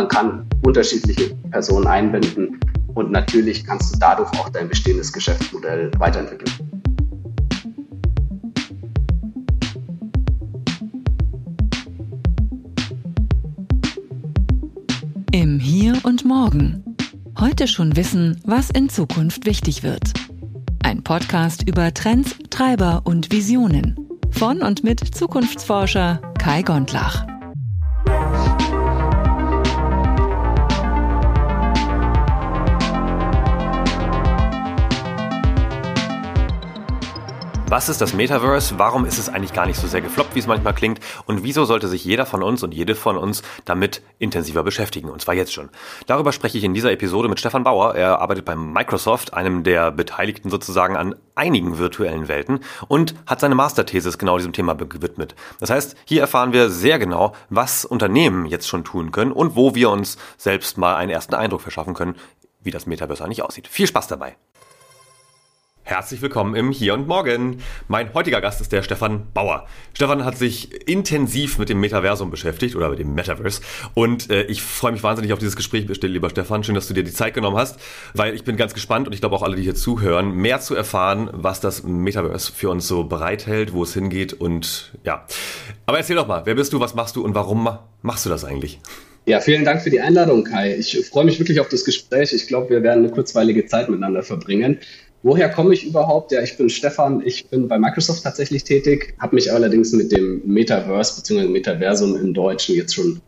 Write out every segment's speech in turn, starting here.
Man kann unterschiedliche Personen einbinden und natürlich kannst du dadurch auch dein bestehendes Geschäftsmodell weiterentwickeln. Im Hier und Morgen. Heute schon wissen, was in Zukunft wichtig wird. Ein Podcast über Trends, Treiber und Visionen. Von und mit Zukunftsforscher Kai Gondlach. Was ist das Metaverse? Warum ist es eigentlich gar nicht so sehr gefloppt, wie es manchmal klingt? Und wieso sollte sich jeder von uns und jede von uns damit intensiver beschäftigen? Und zwar jetzt schon. Darüber spreche ich in dieser Episode mit Stefan Bauer. Er arbeitet bei Microsoft, einem der Beteiligten sozusagen an einigen virtuellen Welten und hat seine Masterthesis genau diesem Thema gewidmet. Das heißt, hier erfahren wir sehr genau, was Unternehmen jetzt schon tun können und wo wir uns selbst mal einen ersten Eindruck verschaffen können, wie das Metaverse eigentlich aussieht. Viel Spaß dabei! Herzlich willkommen im Hier und Morgen. Mein heutiger Gast ist der Stefan Bauer. Stefan hat sich intensiv mit dem Metaversum beschäftigt oder mit dem Metaverse und äh, ich freue mich wahnsinnig auf dieses Gespräch, lieber Stefan. Schön, dass du dir die Zeit genommen hast, weil ich bin ganz gespannt und ich glaube auch alle, die hier zuhören, mehr zu erfahren, was das Metaverse für uns so bereithält, wo es hingeht und ja. Aber erzähl doch mal, wer bist du, was machst du und warum machst du das eigentlich? Ja, vielen Dank für die Einladung, Kai. Ich freue mich wirklich auf das Gespräch. Ich glaube, wir werden eine kurzweilige Zeit miteinander verbringen. Woher komme ich überhaupt? Ja, ich bin Stefan, ich bin bei Microsoft tatsächlich tätig, habe mich allerdings mit dem Metaverse bzw. Metaversum im Deutschen jetzt schon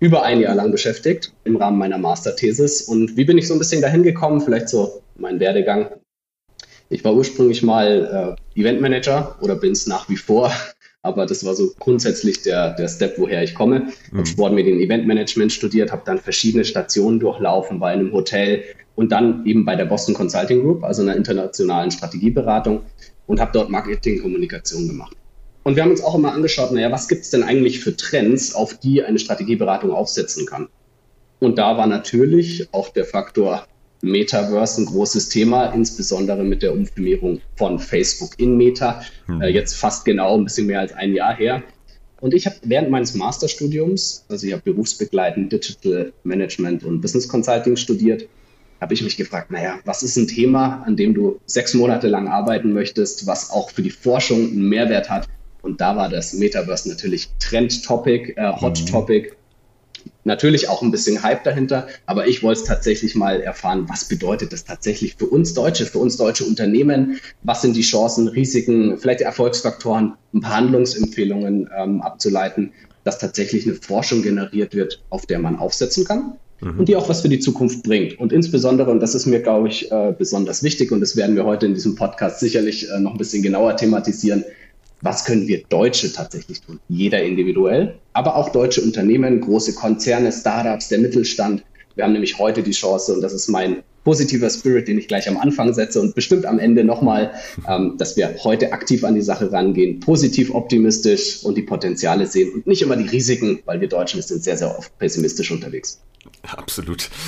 über ein Jahr lang beschäftigt im Rahmen meiner Masterthesis. Und wie bin ich so ein bisschen dahin gekommen? Vielleicht so mein Werdegang. Ich war ursprünglich mal äh, Eventmanager oder bin es nach wie vor, aber das war so grundsätzlich der, der Step, woher ich komme. Ich habe Sportmedien Eventmanagement studiert, habe dann verschiedene Stationen durchlaufen, war in einem Hotel, und dann eben bei der Boston Consulting Group, also einer internationalen Strategieberatung und habe dort Marketingkommunikation gemacht. Und wir haben uns auch immer angeschaut, naja, was gibt es denn eigentlich für Trends, auf die eine Strategieberatung aufsetzen kann? Und da war natürlich auch der Faktor Metaverse ein großes Thema, insbesondere mit der Umfirmierung von Facebook in Meta, hm. äh, jetzt fast genau ein bisschen mehr als ein Jahr her. Und ich habe während meines Masterstudiums, also ich habe berufsbegleitend Digital Management und Business Consulting studiert, habe ich mich gefragt, naja, was ist ein Thema, an dem du sechs Monate lang arbeiten möchtest, was auch für die Forschung einen Mehrwert hat? Und da war das Metaverse natürlich Trend-Topic, äh, Hot-Topic. Mhm. Natürlich auch ein bisschen Hype dahinter, aber ich wollte es tatsächlich mal erfahren, was bedeutet das tatsächlich für uns Deutsche, für uns deutsche Unternehmen? Was sind die Chancen, Risiken, vielleicht Erfolgsfaktoren, ein paar Handlungsempfehlungen ähm, abzuleiten, dass tatsächlich eine Forschung generiert wird, auf der man aufsetzen kann mhm. und die auch was für die Zukunft bringt. Und insbesondere, und das ist mir, glaube ich, äh, besonders wichtig, und das werden wir heute in diesem Podcast sicherlich äh, noch ein bisschen genauer thematisieren, was können wir Deutsche tatsächlich tun? Jeder individuell, aber auch deutsche Unternehmen, große Konzerne, Startups, der Mittelstand. Wir haben nämlich heute die Chance, und das ist mein positiver Spirit, den ich gleich am Anfang setze und bestimmt am Ende nochmal, ähm, dass wir heute aktiv an die Sache rangehen, positiv optimistisch und die Potenziale sehen und nicht immer die Risiken, weil wir Deutschen sind sehr, sehr oft pessimistisch unterwegs. Absolut.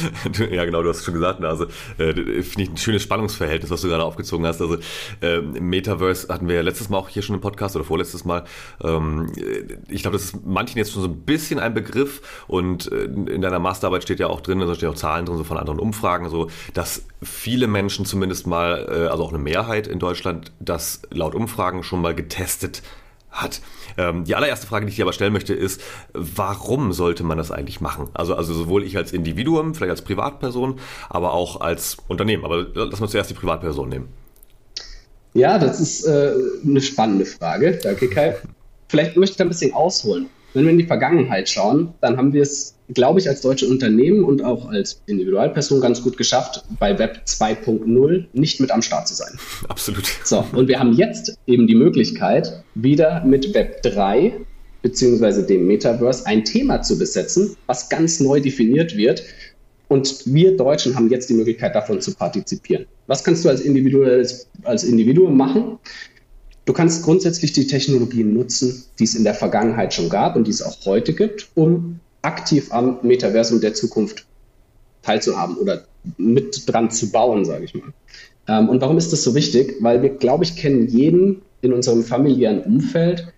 Ja, genau, du hast es schon gesagt. Also, äh, finde ich ein schönes Spannungsverhältnis, was du gerade aufgezogen hast. Also, äh, Metaverse hatten wir ja letztes Mal auch hier schon im Podcast oder vorletztes Mal. Ähm, ich glaube, das ist manchen jetzt schon so ein bisschen ein Begriff und äh, in deiner Masterarbeit steht ja auch drin, da stehen auch Zahlen drin, so von anderen Umfragen, so, dass viele Menschen zumindest mal, äh, also auch eine Mehrheit in Deutschland, das laut Umfragen schon mal getestet hat. Ähm, die allererste Frage, die ich dir aber stellen möchte, ist, warum sollte man das eigentlich machen? Also, also sowohl ich als Individuum, vielleicht als Privatperson, aber auch als Unternehmen. Aber lass mal zuerst die Privatperson nehmen. Ja, das ist äh, eine spannende Frage. Danke, Kai. Vielleicht möchte ich da ein bisschen ausholen. Wenn wir in die Vergangenheit schauen, dann haben wir es, glaube ich, als deutsche Unternehmen und auch als Individualperson ganz gut geschafft, bei Web 2.0 nicht mit am Start zu sein. Absolut. So, und wir haben jetzt eben die Möglichkeit, wieder mit Web 3 beziehungsweise dem Metaverse ein Thema zu besetzen, was ganz neu definiert wird. Und wir Deutschen haben jetzt die Möglichkeit, davon zu partizipieren. Was kannst du als, als Individuum machen? Du kannst grundsätzlich die Technologien nutzen, die es in der Vergangenheit schon gab und die es auch heute gibt, um aktiv am Metaversum der Zukunft teilzuhaben oder mit dran zu bauen, sage ich mal. Ähm, und warum ist das so wichtig? Weil wir, glaube ich, kennen jeden in unserem familiären Umfeld,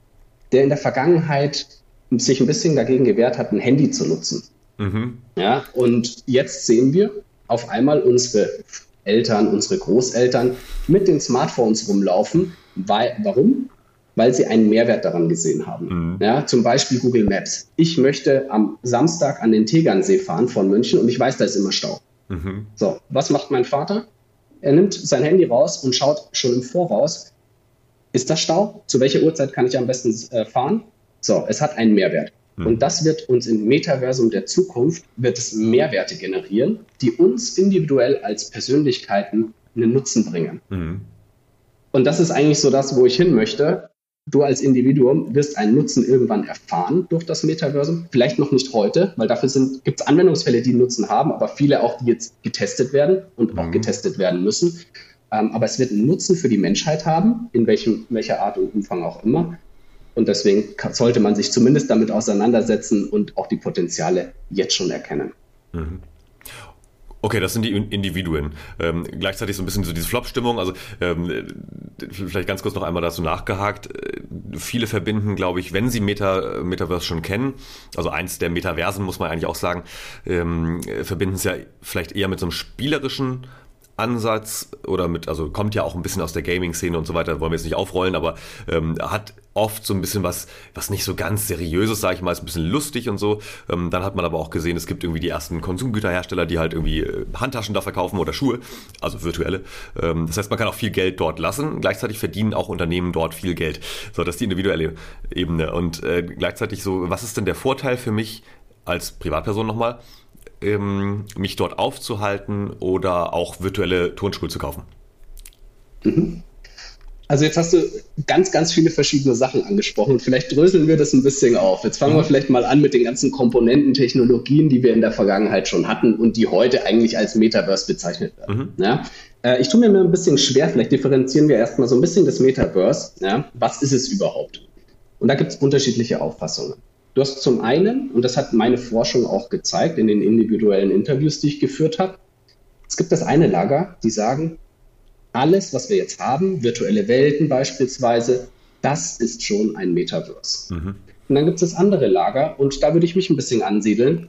der in der Vergangenheit sich ein bisschen dagegen gewehrt hat, ein Handy zu nutzen. Mhm. Ja, und jetzt sehen wir auf einmal unsere Eltern, unsere Großeltern mit den Smartphones rumlaufen. Weil, warum? Weil sie einen Mehrwert daran gesehen haben. Mhm. Ja, zum Beispiel Google Maps. Ich möchte am Samstag an den Tegernsee fahren von München und ich weiß, da ist immer Stau. Mhm. So, was macht mein Vater? Er nimmt sein Handy raus und schaut schon im Voraus, ist das Stau? Zu welcher Uhrzeit kann ich am besten äh, fahren? So, es hat einen Mehrwert. Mhm. Und das wird uns im Metaversum der Zukunft, wird es Mehrwerte generieren, die uns individuell als Persönlichkeiten einen Nutzen bringen. Mhm. Und das ist eigentlich so das, wo ich hin möchte. Du als Individuum wirst einen Nutzen irgendwann erfahren durch das Metaversum. Vielleicht noch nicht heute, weil dafür gibt es Anwendungsfälle, die Nutzen haben, aber viele auch, die jetzt getestet werden und mhm. auch getestet werden müssen. Ähm, aber es wird einen Nutzen für die Menschheit haben, in welchem, welcher Art und Umfang auch immer. Und deswegen sollte man sich zumindest damit auseinandersetzen und auch die Potenziale jetzt schon erkennen. Mhm. Okay, das sind die Individuen. Ähm, gleichzeitig so ein bisschen so diese Flop-Stimmung. Also ähm, vielleicht ganz kurz noch einmal dazu nachgehakt. Äh, viele verbinden, glaube ich, wenn sie Meta, Metaverse schon kennen, also eins der Metaversen muss man eigentlich auch sagen, ähm, verbinden es ja vielleicht eher mit so einem spielerischen Ansatz oder mit, also kommt ja auch ein bisschen aus der Gaming-Szene und so weiter, wollen wir jetzt nicht aufrollen, aber ähm, hat oft so ein bisschen was, was nicht so ganz seriöses, sage ich mal, ist ein bisschen lustig und so. Ähm, dann hat man aber auch gesehen, es gibt irgendwie die ersten Konsumgüterhersteller, die halt irgendwie äh, Handtaschen da verkaufen oder Schuhe, also virtuelle. Ähm, das heißt, man kann auch viel Geld dort lassen. Gleichzeitig verdienen auch Unternehmen dort viel Geld. So, das ist die individuelle Ebene. Und äh, gleichzeitig so, was ist denn der Vorteil für mich als Privatperson nochmal? Ähm, mich dort aufzuhalten oder auch virtuelle Turnschuhe zu kaufen? Mhm. Also jetzt hast du ganz, ganz viele verschiedene Sachen angesprochen. Vielleicht dröseln wir das ein bisschen auf. Jetzt fangen wir mhm. vielleicht mal an mit den ganzen Komponenten, Technologien, die wir in der Vergangenheit schon hatten und die heute eigentlich als Metaverse bezeichnet werden. Mhm. Ja? Äh, ich tue mir ein bisschen schwer, vielleicht differenzieren wir erstmal so ein bisschen das Metaverse. Ja? Was ist es überhaupt? Und da gibt es unterschiedliche Auffassungen. Du hast zum einen, und das hat meine Forschung auch gezeigt in den individuellen Interviews, die ich geführt habe, es gibt das eine Lager, die sagen, alles, was wir jetzt haben, virtuelle Welten beispielsweise, das ist schon ein Metaverse. Mhm. Und dann gibt es das andere Lager, und da würde ich mich ein bisschen ansiedeln.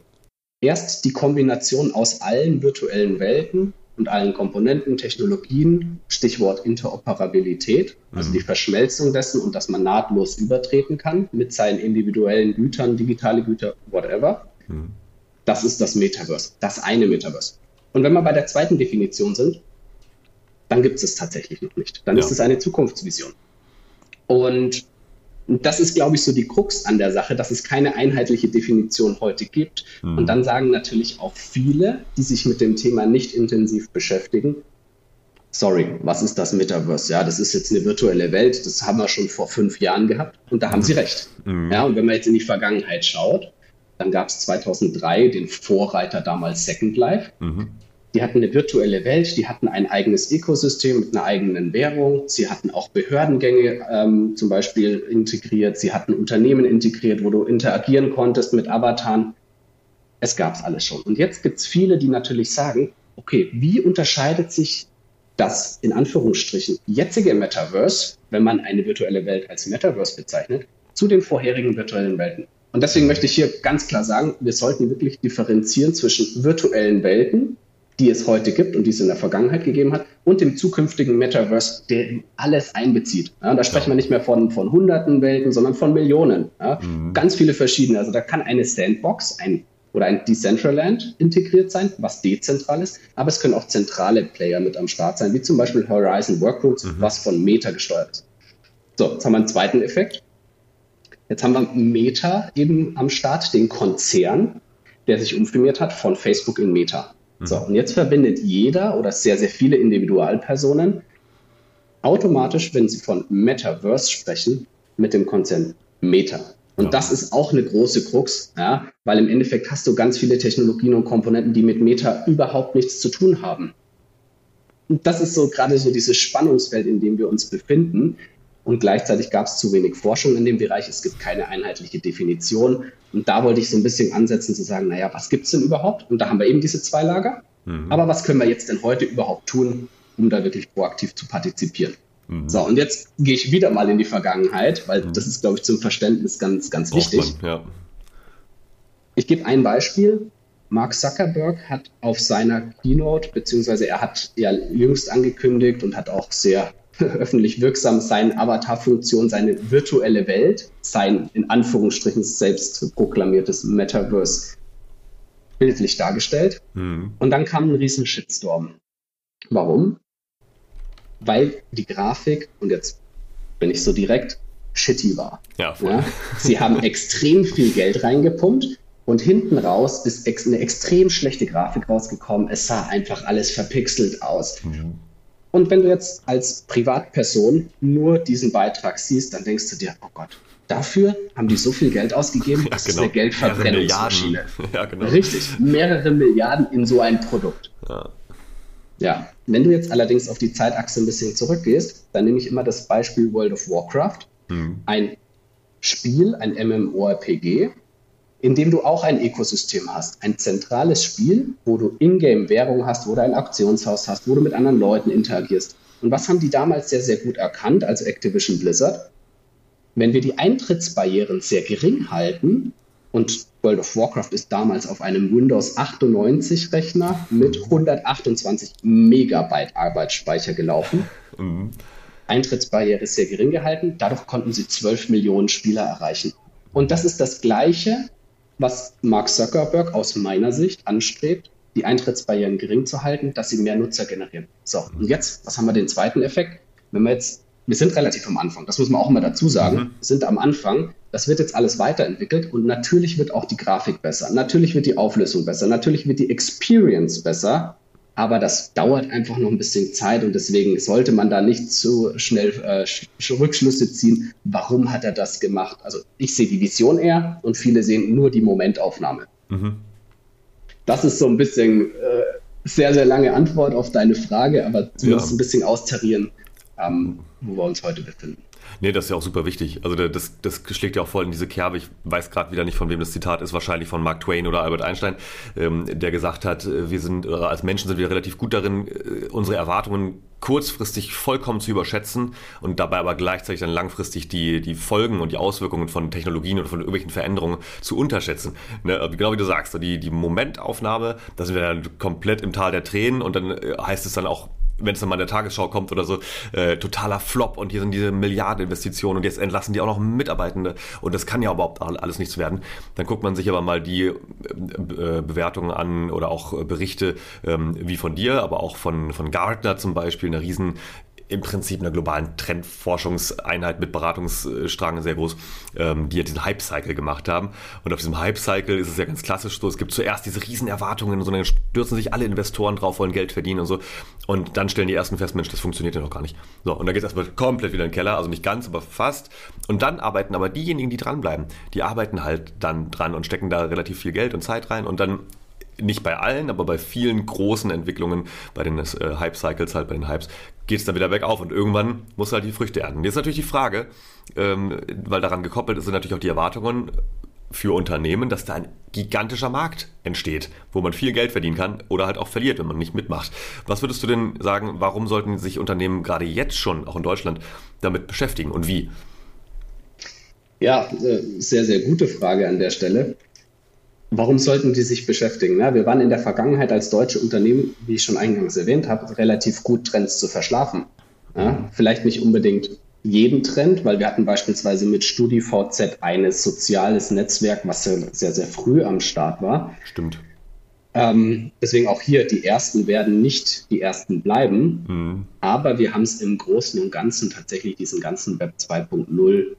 Erst die Kombination aus allen virtuellen Welten und allen Komponenten, Technologien, Stichwort Interoperabilität, also mhm. die Verschmelzung dessen und dass man nahtlos übertreten kann mit seinen individuellen Gütern, digitale Güter, whatever. Mhm. Das ist das Metaverse, das eine Metaverse. Und wenn wir bei der zweiten Definition sind, dann gibt es es tatsächlich noch nicht. Dann ja. ist es eine Zukunftsvision. Und und das ist, glaube ich, so die Krux an der Sache, dass es keine einheitliche Definition heute gibt. Mhm. Und dann sagen natürlich auch viele, die sich mit dem Thema nicht intensiv beschäftigen, sorry, was ist das Metaverse? Ja, das ist jetzt eine virtuelle Welt, das haben wir schon vor fünf Jahren gehabt und da haben sie recht. Mhm. Ja, und wenn man jetzt in die Vergangenheit schaut, dann gab es 2003 den Vorreiter damals Second Life. Mhm. Die hatten eine virtuelle Welt, die hatten ein eigenes Ökosystem mit einer eigenen Währung. Sie hatten auch Behördengänge ähm, zum Beispiel integriert. Sie hatten Unternehmen integriert, wo du interagieren konntest mit Avataren. Es gab es alles schon. Und jetzt gibt es viele, die natürlich sagen, okay, wie unterscheidet sich das in Anführungsstrichen jetzige Metaverse, wenn man eine virtuelle Welt als Metaverse bezeichnet, zu den vorherigen virtuellen Welten? Und deswegen möchte ich hier ganz klar sagen, wir sollten wirklich differenzieren zwischen virtuellen Welten, die es heute gibt und die es in der Vergangenheit gegeben hat, und dem zukünftigen Metaverse, der alles einbezieht. Ja, da sprechen wir nicht mehr von, von hunderten Welten, sondern von Millionen. Ja, mhm. Ganz viele verschiedene. Also da kann eine Sandbox ein, oder ein Decentraland integriert sein, was dezentral ist, aber es können auch zentrale Player mit am Start sein, wie zum Beispiel Horizon Workgroups, mhm. was von Meta gesteuert ist. So, jetzt haben wir einen zweiten Effekt. Jetzt haben wir Meta eben am Start, den Konzern, der sich umfirmiert hat von Facebook in Meta. So, und jetzt verbindet jeder oder sehr, sehr viele Individualpersonen automatisch, wenn sie von Metaverse sprechen, mit dem Konzept Meta. Und ja. das ist auch eine große Krux, ja, weil im Endeffekt hast du ganz viele Technologien und Komponenten, die mit Meta überhaupt nichts zu tun haben. Und das ist so gerade so dieses Spannungsfeld, in dem wir uns befinden. Und gleichzeitig gab es zu wenig Forschung in dem Bereich. Es gibt keine einheitliche Definition. Und da wollte ich so ein bisschen ansetzen zu sagen, naja, was gibt es denn überhaupt? Und da haben wir eben diese zwei Lager. Mhm. Aber was können wir jetzt denn heute überhaupt tun, um da wirklich proaktiv zu partizipieren? Mhm. So, und jetzt gehe ich wieder mal in die Vergangenheit, weil mhm. das ist, glaube ich, zum Verständnis ganz, ganz Braucht wichtig. Man, ja. Ich gebe ein Beispiel. Mark Zuckerberg hat auf seiner Keynote, beziehungsweise er hat ja jüngst angekündigt und hat auch sehr öffentlich wirksam seine Avatar-Funktion, seine virtuelle Welt, sein in Anführungsstrichen selbst proklamiertes Metaverse bildlich dargestellt. Mhm. Und dann kam ein riesen Shitstorm. Warum? Weil die Grafik, und jetzt bin ich so direkt, shitty war. Ja, ja? Sie haben extrem viel Geld reingepumpt und hinten raus ist ex eine extrem schlechte Grafik rausgekommen. Es sah einfach alles verpixelt aus. Mhm. Und wenn du jetzt als Privatperson nur diesen Beitrag siehst, dann denkst du dir, oh Gott, dafür haben die so viel Geld ausgegeben, das ja, genau. ist eine Geldverbrennungsmaschine. Ja, genau. Richtig, mehrere Milliarden in so ein Produkt. Ja. ja, wenn du jetzt allerdings auf die Zeitachse ein bisschen zurückgehst, dann nehme ich immer das Beispiel World of Warcraft. Mhm. Ein Spiel, ein MMORPG, in dem du auch ein Ökosystem hast. Ein zentrales Spiel, wo du Ingame-Währung hast, wo du ein Auktionshaus hast, wo du mit anderen Leuten interagierst. Und was haben die damals sehr, sehr gut erkannt, also Activision Blizzard? Wenn wir die Eintrittsbarrieren sehr gering halten, und World of Warcraft ist damals auf einem Windows 98 Rechner mit 128 Megabyte Arbeitsspeicher gelaufen. Mhm. Eintrittsbarriere ist sehr gering gehalten. Dadurch konnten sie 12 Millionen Spieler erreichen. Und das ist das Gleiche, was Mark Zuckerberg aus meiner Sicht anstrebt, die Eintrittsbarrieren gering zu halten, dass sie mehr Nutzer generieren. So, und jetzt, was haben wir den zweiten Effekt? Wenn wir jetzt, wir sind relativ am Anfang, das muss man auch immer dazu sagen, mhm. wir sind am Anfang, das wird jetzt alles weiterentwickelt und natürlich wird auch die Grafik besser, natürlich wird die Auflösung besser, natürlich wird die Experience besser, aber das dauert einfach noch ein bisschen Zeit und deswegen sollte man da nicht zu schnell äh, Rückschlüsse ziehen. Warum hat er das gemacht? Also ich sehe die Vision eher und viele sehen nur die Momentaufnahme. Mhm. Das ist so ein bisschen äh, sehr, sehr lange Antwort auf deine Frage, aber zumindest ja. ein bisschen austarieren, ähm, wo wir uns heute befinden. Nee, das ist ja auch super wichtig. Also das, das schlägt ja auch voll in diese Kerbe. Ich weiß gerade wieder nicht, von wem das Zitat ist, wahrscheinlich von Mark Twain oder Albert Einstein, ähm, der gesagt hat, äh, wir sind, als Menschen sind wir relativ gut darin, äh, unsere Erwartungen kurzfristig vollkommen zu überschätzen und dabei aber gleichzeitig dann langfristig die, die Folgen und die Auswirkungen von Technologien oder von irgendwelchen Veränderungen zu unterschätzen. Ne? Genau wie du sagst, die, die Momentaufnahme, da sind wir dann komplett im Tal der Tränen und dann äh, heißt es dann auch wenn es dann mal in der Tagesschau kommt oder so, äh, totaler Flop und hier sind diese Milliardeninvestitionen und jetzt entlassen die auch noch Mitarbeitende und das kann ja überhaupt alles nichts werden. Dann guckt man sich aber mal die äh, äh Bewertungen an oder auch Berichte ähm, wie von dir, aber auch von, von Gartner zum Beispiel, eine riesen im Prinzip einer globalen Trendforschungseinheit mit Beratungsstrang sehr groß, ähm, die ja diesen Hype-Cycle gemacht haben. Und auf diesem Hype-Cycle ist es ja ganz klassisch so, es gibt zuerst diese riesen Erwartungen dann stürzen sich alle Investoren drauf, wollen Geld verdienen und so. Und dann stellen die ersten fest, Mensch, das funktioniert ja noch gar nicht. So, und dann geht es erstmal komplett wieder in den Keller, also nicht ganz, aber fast. Und dann arbeiten aber diejenigen, die dranbleiben, die arbeiten halt dann dran und stecken da relativ viel Geld und Zeit rein und dann nicht bei allen, aber bei vielen großen Entwicklungen, bei den äh, Hype-Cycles, halt bei den Hypes, geht es dann wieder bergauf und irgendwann muss halt die Früchte ernten. Jetzt ist natürlich die Frage, ähm, weil daran gekoppelt sind natürlich auch die Erwartungen für Unternehmen, dass da ein gigantischer Markt entsteht, wo man viel Geld verdienen kann oder halt auch verliert, wenn man nicht mitmacht. Was würdest du denn sagen, warum sollten sich Unternehmen gerade jetzt schon, auch in Deutschland, damit beschäftigen und wie? Ja, äh, sehr, sehr gute Frage an der Stelle. Warum sollten die sich beschäftigen? Na, wir waren in der Vergangenheit als deutsche Unternehmen, wie ich schon eingangs erwähnt habe, relativ gut Trends zu verschlafen. Ja, vielleicht nicht unbedingt jeden Trend, weil wir hatten beispielsweise mit StudiVZ ein soziales Netzwerk, was sehr, sehr, früh am Start war. Stimmt. Ähm, deswegen auch hier, die Ersten werden nicht die Ersten bleiben, mhm. aber wir haben es im Großen und Ganzen tatsächlich diesen ganzen Web 2.0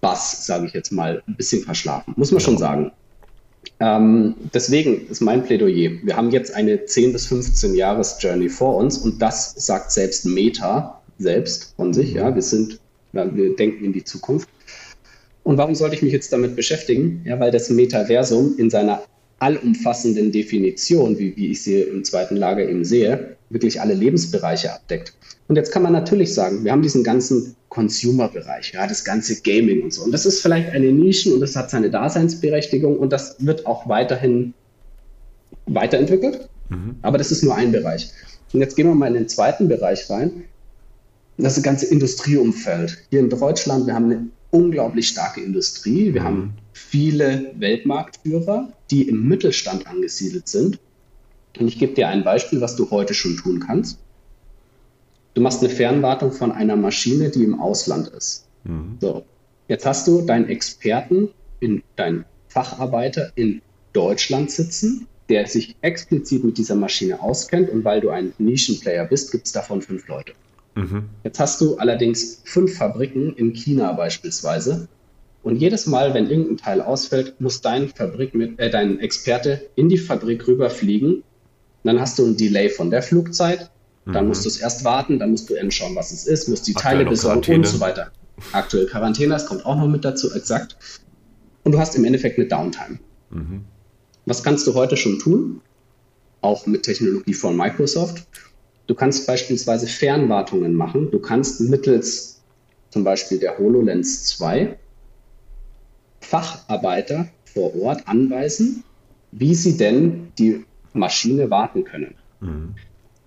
Bass, sage ich jetzt mal, ein bisschen verschlafen, muss man ja. schon sagen. Ähm, deswegen ist mein Plädoyer. Wir haben jetzt eine 10 bis 15 Jahres Journey vor uns und das sagt selbst Meta selbst von sich. Ja, wir sind, wir denken in die Zukunft. Und warum sollte ich mich jetzt damit beschäftigen? Ja, weil das Metaversum in seiner allumfassenden Definition, wie, wie ich sie im zweiten Lager eben sehe, wirklich alle Lebensbereiche abdeckt. Und jetzt kann man natürlich sagen, wir haben diesen ganzen Consumer-Bereich, ja, das ganze Gaming und so. Und das ist vielleicht eine Nischen und das hat seine Daseinsberechtigung und das wird auch weiterhin weiterentwickelt. Mhm. Aber das ist nur ein Bereich. Und jetzt gehen wir mal in den zweiten Bereich rein. Das ist das ganze Industrieumfeld. Hier in Deutschland, wir haben eine unglaublich starke Industrie. Wir mhm. haben viele Weltmarktführer, die im Mittelstand angesiedelt sind. Und ich gebe dir ein Beispiel, was du heute schon tun kannst. Du machst eine Fernwartung von einer Maschine, die im Ausland ist. Mhm. So, jetzt hast du deinen Experten, in, deinen Facharbeiter in Deutschland sitzen, der sich explizit mit dieser Maschine auskennt. Und weil du ein Nischenplayer bist, gibt es davon fünf Leute. Mhm. Jetzt hast du allerdings fünf Fabriken in China beispielsweise. Und jedes Mal, wenn irgendein Teil ausfällt, muss dein, Fabrik mit, äh, dein Experte in die Fabrik rüberfliegen. Dann hast du ein Delay von der Flugzeit. Dann mhm. musst du es erst warten, dann musst du eben schauen, was es ist, musst die Aktuell Teile besorgen und so weiter. Aktuell Quarantäne, das kommt auch noch mit dazu, exakt. Und du hast im Endeffekt eine Downtime. Mhm. Was kannst du heute schon tun? Auch mit Technologie von Microsoft. Du kannst beispielsweise Fernwartungen machen. Du kannst mittels zum Beispiel der HoloLens 2 Facharbeiter vor Ort anweisen, wie sie denn die Maschine warten können. Mhm.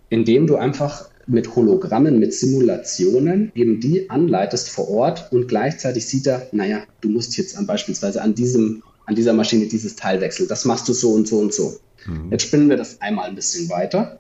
Indem du einfach mit Hologrammen, mit Simulationen eben die anleitest vor Ort und gleichzeitig sieht er, naja, du musst jetzt an, beispielsweise an, diesem, an dieser Maschine dieses Teil wechseln. Das machst du so und so und so. Mhm. Jetzt spinnen wir das einmal ein bisschen weiter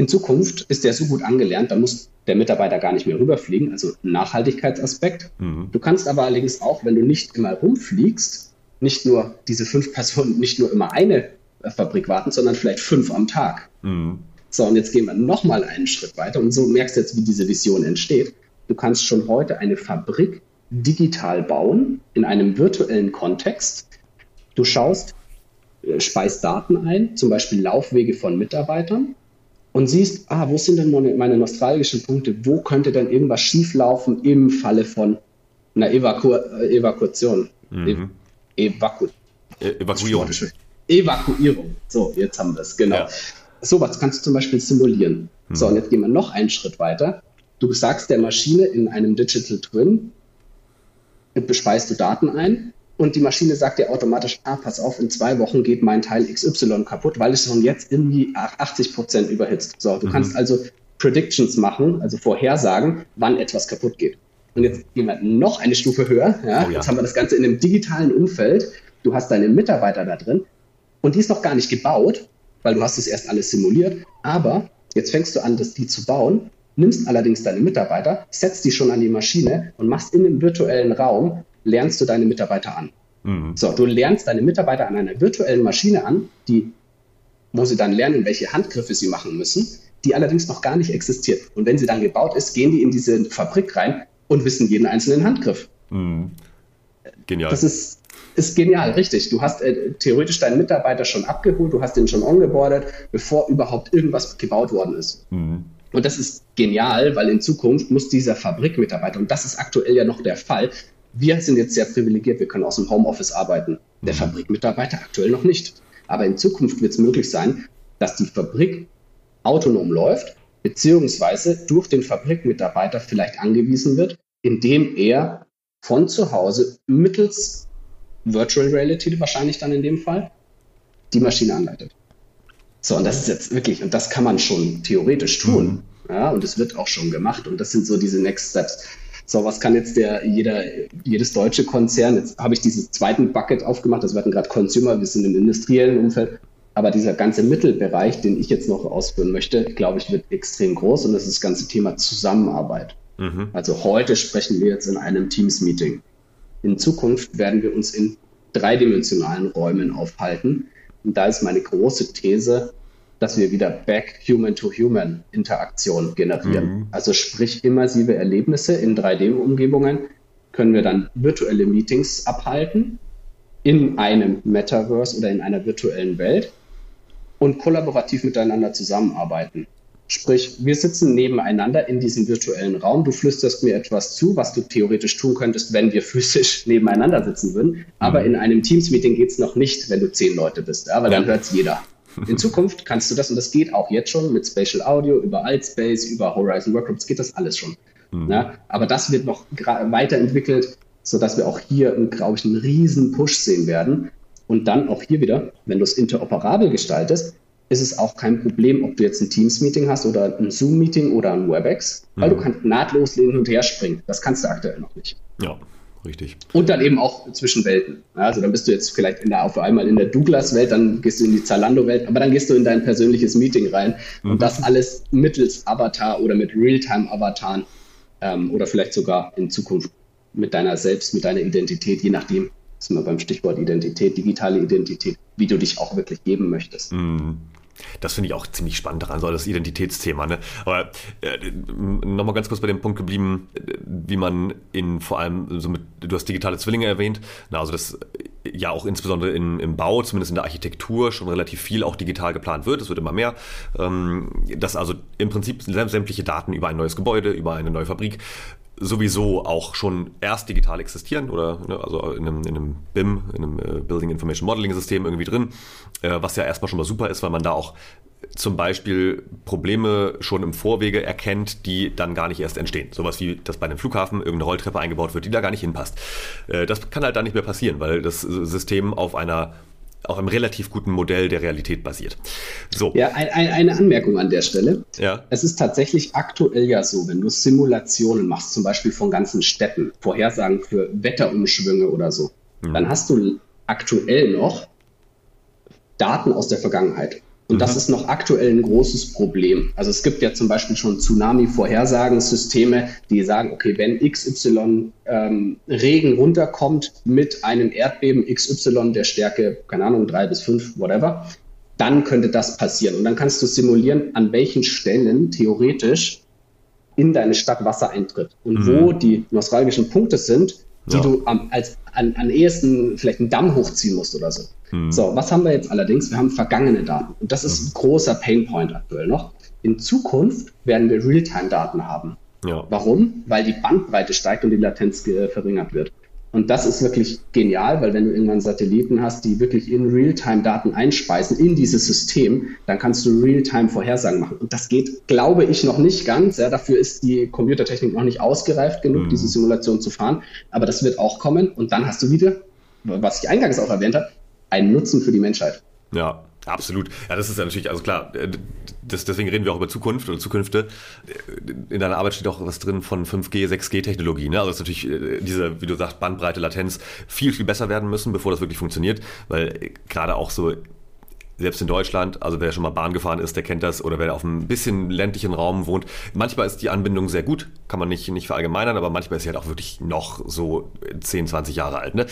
in Zukunft ist der so gut angelernt, da muss der Mitarbeiter gar nicht mehr rüberfliegen, also Nachhaltigkeitsaspekt. Mhm. Du kannst aber allerdings auch, wenn du nicht immer rumfliegst, nicht nur diese fünf Personen, nicht nur immer eine Fabrik warten, sondern vielleicht fünf am Tag. Mhm. So, und jetzt gehen wir nochmal einen Schritt weiter und so merkst du jetzt, wie diese Vision entsteht. Du kannst schon heute eine Fabrik digital bauen in einem virtuellen Kontext. Du schaust, äh, speist Daten ein, zum Beispiel Laufwege von Mitarbeitern und siehst, ah, wo sind denn meine, meine nostalgischen Punkte? Wo könnte denn irgendwas schieflaufen im Falle von einer Evaku Evakuation? Mhm. Evaku e Evakuierung. Evakuierung. So, jetzt haben wir es, genau. Ja. Sowas kannst du zum Beispiel simulieren. Mhm. So, und jetzt gehen wir noch einen Schritt weiter. Du sagst der Maschine in einem Digital Twin, bespeist du Daten ein und die Maschine sagt dir automatisch, ah, pass auf, in zwei Wochen geht mein Teil XY kaputt, weil es schon jetzt irgendwie 80 Prozent überhitzt. So, du mhm. kannst also Predictions machen, also Vorhersagen, wann etwas kaputt geht. Und jetzt gehen wir noch eine Stufe höher. Ja? Oh ja. Jetzt haben wir das Ganze in einem digitalen Umfeld. Du hast deine Mitarbeiter da drin und die ist noch gar nicht gebaut, weil du hast es erst alles simuliert. Aber jetzt fängst du an, das die zu bauen, nimmst allerdings deine Mitarbeiter, setzt die schon an die Maschine und machst in dem virtuellen Raum lernst du deine Mitarbeiter an. Mhm. So, du lernst deine Mitarbeiter an einer virtuellen Maschine an, die, wo sie dann lernen, welche Handgriffe sie machen müssen, die allerdings noch gar nicht existiert. Und wenn sie dann gebaut ist, gehen die in diese Fabrik rein und wissen jeden einzelnen Handgriff. Mhm. Genial. Das ist, ist genial, richtig. Du hast äh, theoretisch deinen Mitarbeiter schon abgeholt, du hast ihn schon ongeboardet, bevor überhaupt irgendwas gebaut worden ist. Mhm. Und das ist genial, weil in Zukunft muss dieser Fabrikmitarbeiter, und das ist aktuell ja noch der Fall, wir sind jetzt sehr privilegiert, wir können aus dem Homeoffice arbeiten. Der mhm. Fabrikmitarbeiter aktuell noch nicht. Aber in Zukunft wird es möglich sein, dass die Fabrik autonom läuft, beziehungsweise durch den Fabrikmitarbeiter vielleicht angewiesen wird, indem er von zu Hause mittels Virtual Reality wahrscheinlich dann in dem Fall die Maschine anleitet. So, und das ist jetzt wirklich, und das kann man schon theoretisch tun. Mhm. Ja, und es wird auch schon gemacht. Und das sind so diese Next Steps so, was kann jetzt der, jeder, jedes deutsche Konzern, jetzt habe ich diesen zweiten Bucket aufgemacht, das werden gerade Consumer, wir sind im industriellen Umfeld, aber dieser ganze Mittelbereich, den ich jetzt noch ausführen möchte, glaube ich, wird extrem groß und das ist das ganze Thema Zusammenarbeit. Mhm. Also heute sprechen wir jetzt in einem Teams-Meeting. In Zukunft werden wir uns in dreidimensionalen Räumen aufhalten. Und da ist meine große These, dass wir wieder back human-to-human Interaktion generieren. Mhm. Also sprich immersive Erlebnisse in 3D-Umgebungen können wir dann virtuelle Meetings abhalten in einem Metaverse oder in einer virtuellen Welt und kollaborativ miteinander zusammenarbeiten. Sprich, wir sitzen nebeneinander in diesem virtuellen Raum. Du flüsterst mir etwas zu, was du theoretisch tun könntest, wenn wir physisch nebeneinander sitzen würden. Aber mhm. in einem Teams-Meeting geht es noch nicht, wenn du zehn Leute bist, weil ja. dann hört es jeder. In Zukunft kannst du das, und das geht auch jetzt schon mit Spatial Audio, über Altspace, über Horizon Workgroups, geht das alles schon. Mhm. Ja, aber das wird noch weiterentwickelt, sodass wir auch hier, glaube ich, einen riesen Push sehen werden. Und dann auch hier wieder, wenn du es interoperabel gestaltest, ist es auch kein Problem, ob du jetzt ein Teams-Meeting hast oder ein Zoom-Meeting oder ein WebEx, weil mhm. du kannst nahtlos hin und her springen. Das kannst du aktuell noch nicht. Ja, richtig. Und dann eben auch zwischen Welten. Also dann bist du jetzt vielleicht in der, auf einmal in der Douglas-Welt, dann gehst du in die Zalando-Welt, aber dann gehst du in dein persönliches Meeting rein mhm. und das alles mittels Avatar oder mit Realtime-Avataren ähm, oder vielleicht sogar in Zukunft mit deiner Selbst, mit deiner Identität, je nachdem, sind wir beim Stichwort Identität, digitale Identität, wie du dich auch wirklich geben möchtest. Mhm. Das finde ich auch ziemlich spannend daran, so das Identitätsthema. Ne? Aber äh, nochmal ganz kurz bei dem Punkt geblieben, wie man in vor allem, so mit, du hast digitale Zwillinge erwähnt, na, also das ja auch insbesondere in, im Bau, zumindest in der Architektur, schon relativ viel auch digital geplant wird. Es wird immer mehr. Ähm, dass also im Prinzip sämtliche Daten über ein neues Gebäude, über eine neue Fabrik sowieso auch schon erst digital existieren oder ne, also in einem, in einem BIM, in einem äh, Building Information Modeling System irgendwie drin, äh, was ja erstmal schon mal super ist, weil man da auch zum Beispiel Probleme schon im Vorwege erkennt, die dann gar nicht erst entstehen. Sowas wie, dass bei einem Flughafen irgendeine Rolltreppe eingebaut wird, die da gar nicht hinpasst. Äh, das kann halt da nicht mehr passieren, weil das System auf einer auch einem relativ guten Modell der Realität basiert. So. Ja, ein, ein, eine Anmerkung an der Stelle. Ja. Es ist tatsächlich aktuell ja so, wenn du Simulationen machst, zum Beispiel von ganzen Städten, Vorhersagen für Wetterumschwünge oder so, mhm. dann hast du aktuell noch Daten aus der Vergangenheit. Und das mhm. ist noch aktuell ein großes Problem. Also es gibt ja zum Beispiel schon Tsunami-Vorhersagensysteme, die sagen, okay, wenn XY ähm, Regen runterkommt mit einem Erdbeben XY der Stärke, keine Ahnung, drei bis fünf, whatever, dann könnte das passieren. Und dann kannst du simulieren, an welchen Stellen theoretisch in deine Stadt Wasser eintritt und mhm. wo die nostalgischen Punkte sind, die ja. du am, als, an, an ehesten vielleicht einen Damm hochziehen musst oder so. Hm. So, was haben wir jetzt allerdings? Wir haben vergangene Daten. Und das ist ein mhm. großer Painpoint aktuell noch. In Zukunft werden wir Realtime-Daten haben. Ja. Warum? Weil die Bandbreite steigt und die Latenz verringert wird. Und das ist wirklich genial, weil wenn du irgendwann Satelliten hast, die wirklich in Realtime Daten einspeisen in dieses System, dann kannst du Realtime Vorhersagen machen. Und das geht, glaube ich, noch nicht ganz. Ja, dafür ist die Computertechnik noch nicht ausgereift genug, mhm. diese Simulation zu fahren. Aber das wird auch kommen. Und dann hast du wieder, was ich eingangs auch erwähnt habe, einen Nutzen für die Menschheit. Ja, Absolut. Ja, das ist ja natürlich, also klar, äh, das, deswegen reden wir auch über Zukunft oder Zukünfte. Äh, in deiner Arbeit steht auch was drin von 5G, 6G-Technologie. Ne? Also dass natürlich äh, diese, wie du sagst, Bandbreite, Latenz viel, viel besser werden müssen, bevor das wirklich funktioniert. Weil gerade auch so selbst in Deutschland, also wer schon mal Bahn gefahren ist, der kennt das, oder wer auf einem bisschen ländlichen Raum wohnt, manchmal ist die Anbindung sehr gut, kann man nicht, nicht verallgemeinern, aber manchmal ist sie halt auch wirklich noch so 10, 20 Jahre alt. Ne?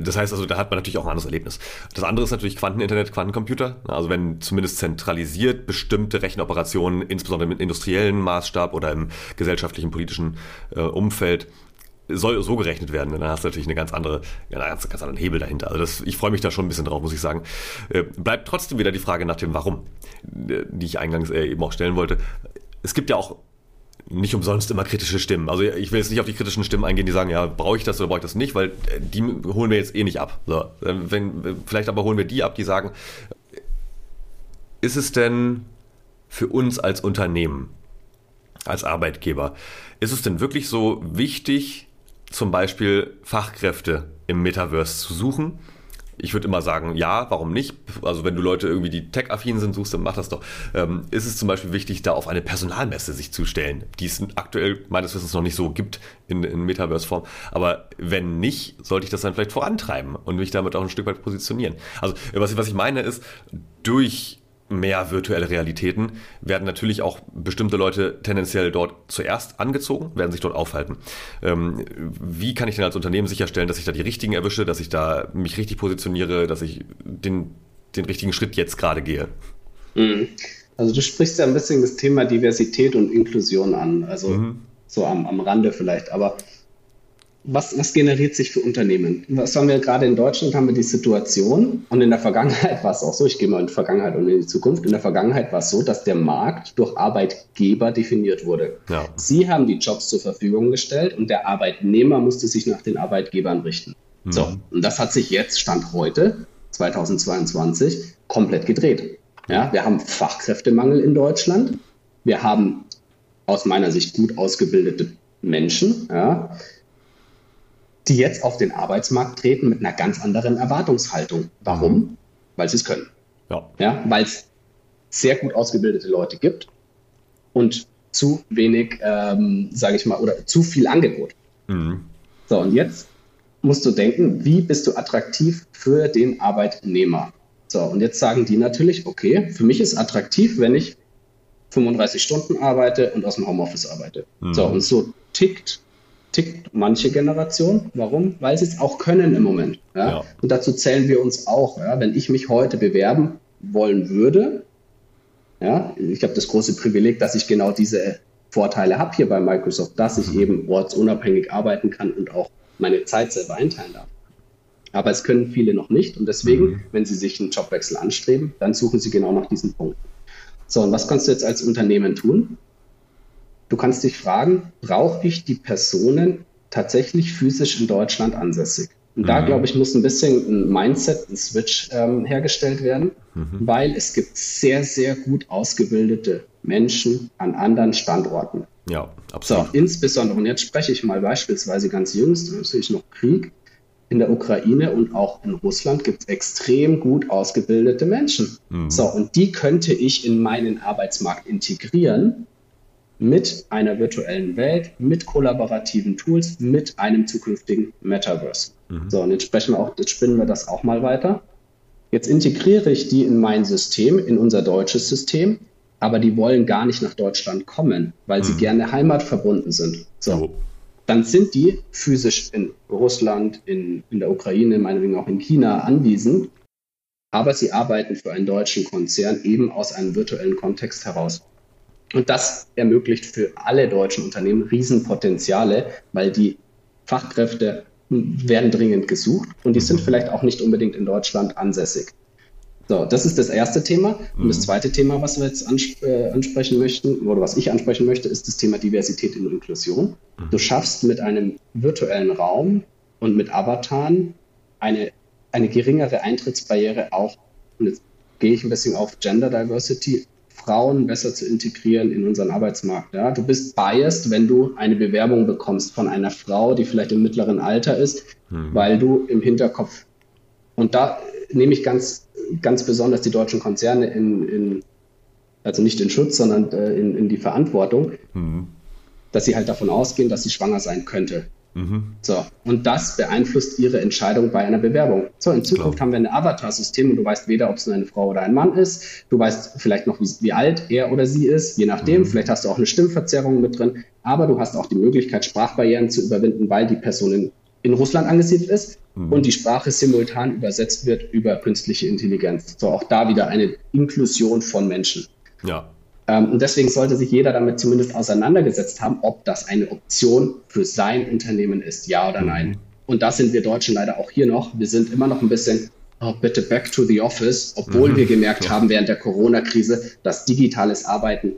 Das heißt also, da hat man natürlich auch ein anderes Erlebnis. Das andere ist natürlich Quanteninternet, Quantencomputer. Also wenn zumindest zentralisiert bestimmte Rechenoperationen, insbesondere im industriellen Maßstab oder im gesellschaftlichen, politischen äh, Umfeld, soll so gerechnet werden. Dann hast du natürlich eine ganz andere, einen ganz, ganz anderen Hebel dahinter. Also das, ich freue mich da schon ein bisschen drauf, muss ich sagen. Äh, bleibt trotzdem wieder die Frage nach dem Warum, äh, die ich eingangs äh, eben auch stellen wollte. Es gibt ja auch nicht umsonst immer kritische Stimmen. Also ich will jetzt nicht auf die kritischen Stimmen eingehen, die sagen, ja, brauche ich das oder brauche ich das nicht, weil die holen wir jetzt eh nicht ab. So, wenn, vielleicht aber holen wir die ab, die sagen, ist es denn für uns als Unternehmen, als Arbeitgeber, ist es denn wirklich so wichtig, zum Beispiel Fachkräfte im Metaverse zu suchen. Ich würde immer sagen, ja, warum nicht? Also wenn du Leute irgendwie, die tech-affin sind, suchst, dann mach das doch. Ähm, ist es zum Beispiel wichtig, da auf eine Personalmesse sich zu stellen, die es aktuell meines Wissens noch nicht so gibt in, in Metaverse-Form. Aber wenn nicht, sollte ich das dann vielleicht vorantreiben und mich damit auch ein Stück weit positionieren. Also was, was ich meine ist, durch mehr virtuelle Realitäten, werden natürlich auch bestimmte Leute tendenziell dort zuerst angezogen, werden sich dort aufhalten. Ähm, wie kann ich denn als Unternehmen sicherstellen, dass ich da die richtigen erwische, dass ich da mich richtig positioniere, dass ich den, den richtigen Schritt jetzt gerade gehe? Mhm. Also du sprichst ja ein bisschen das Thema Diversität und Inklusion an, also mhm. so am, am Rande vielleicht, aber was, was generiert sich für Unternehmen? Was haben wir gerade in Deutschland, haben wir die Situation und in der Vergangenheit war es auch so, ich gehe mal in die Vergangenheit und in die Zukunft, in der Vergangenheit war es so, dass der Markt durch Arbeitgeber definiert wurde. Ja. Sie haben die Jobs zur Verfügung gestellt und der Arbeitnehmer musste sich nach den Arbeitgebern richten. Mhm. So, und das hat sich jetzt, Stand heute, 2022, komplett gedreht. Ja, wir haben Fachkräftemangel in Deutschland. Wir haben aus meiner Sicht gut ausgebildete Menschen. Ja die jetzt auf den Arbeitsmarkt treten mit einer ganz anderen Erwartungshaltung. Warum? Mhm. Weil sie es können. Ja. ja Weil es sehr gut ausgebildete Leute gibt und zu wenig, ähm, sage ich mal, oder zu viel Angebot. Mhm. So, und jetzt musst du denken, wie bist du attraktiv für den Arbeitnehmer? So, und jetzt sagen die natürlich, okay, für mich ist attraktiv, wenn ich 35 Stunden arbeite und aus dem Homeoffice arbeite. Mhm. So, und so tickt, tickt manche Generation. Warum? Weil sie es auch können im Moment. Ja? ja? Und dazu zählen wir uns auch. Ja? Wenn ich mich heute bewerben wollen würde, ja, ich habe das große Privileg, dass ich genau diese Vorteile habe hier bei Microsoft, dass ich mhm. eben ortsunabhängig arbeiten kann und auch meine Zeit selber einteilen darf. Aber es können viele noch nicht und deswegen, mhm. wenn sie sich einen Jobwechsel anstreben, dann suchen sie genau nach diesen Punkten. So, und was kannst du jetzt als Unternehmen tun? Du kannst dich fragen, brauche ich die Personen tatsächlich physisch in Deutschland ansässig? Und da, mhm. glaube ich, muss ein bisschen ein Mindset, ein Switch ähm, hergestellt werden, mhm. weil es gibt sehr, sehr gut ausgebildete Menschen an anderen Standorten. Ja, absolut. So, insbesondere, und jetzt spreche ich mal beispielsweise ganz jüngst, natürlich noch Krieg in der Ukraine und auch in Russland gibt es extrem gut ausgebildete Menschen. Mhm. So, und die könnte ich in meinen Arbeitsmarkt integrieren mit einer virtuellen Welt, mit kollaborativen Tools, mit einem zukünftigen Metaverse. Mhm. So, und jetzt sprechen wir auch, jetzt spinnen wir das auch mal weiter. Jetzt integriere ich die in mein System, in unser deutsches System, aber die wollen gar nicht nach Deutschland kommen, weil mhm. sie gerne heimatverbunden sind. So. Oh. Dann sind die physisch in Russland, in, in der Ukraine, meinetwegen auch in China anwesend, aber sie arbeiten für einen deutschen Konzern eben aus einem virtuellen Kontext heraus. Und das ermöglicht für alle deutschen Unternehmen Riesenpotenziale, weil die Fachkräfte werden dringend gesucht und die sind vielleicht auch nicht unbedingt in Deutschland ansässig. So, das ist das erste Thema. Und das mhm. zweite Thema, was wir jetzt ansp äh, ansprechen möchten, oder was ich ansprechen möchte, ist das Thema Diversität und Inklusion. Mhm. Du schaffst mit einem virtuellen Raum und mit Avataren eine, eine geringere Eintrittsbarriere auch, und jetzt gehe ich ein bisschen auf Gender Diversity, Frauen besser zu integrieren in unseren Arbeitsmarkt. Ja? Du bist biased, wenn du eine Bewerbung bekommst von einer Frau, die vielleicht im mittleren Alter ist, mhm. weil du im Hinterkopf, und da nehme ich ganz, ganz besonders die deutschen Konzerne in, in also nicht in Schutz, sondern äh, in, in die Verantwortung, mhm. dass sie halt davon ausgehen, dass sie schwanger sein könnte. Mhm. So, und das beeinflusst ihre Entscheidung bei einer Bewerbung. So, in Zukunft Klar. haben wir ein Avatar-System und du weißt weder, ob es eine Frau oder ein Mann ist. Du weißt vielleicht noch, wie, wie alt er oder sie ist, je nachdem. Mhm. Vielleicht hast du auch eine Stimmverzerrung mit drin, aber du hast auch die Möglichkeit, Sprachbarrieren zu überwinden, weil die Person in, in Russland angesiedelt ist mhm. und die Sprache simultan übersetzt wird über künstliche Intelligenz. So, auch da wieder eine Inklusion von Menschen. Ja. Ähm, und deswegen sollte sich jeder damit zumindest auseinandergesetzt haben, ob das eine Option für sein Unternehmen ist, ja oder nein. Mhm. Und da sind wir Deutschen leider auch hier noch. Wir sind immer noch ein bisschen, oh, bitte back to the office, obwohl mhm. wir gemerkt ja. haben während der Corona-Krise, dass digitales Arbeiten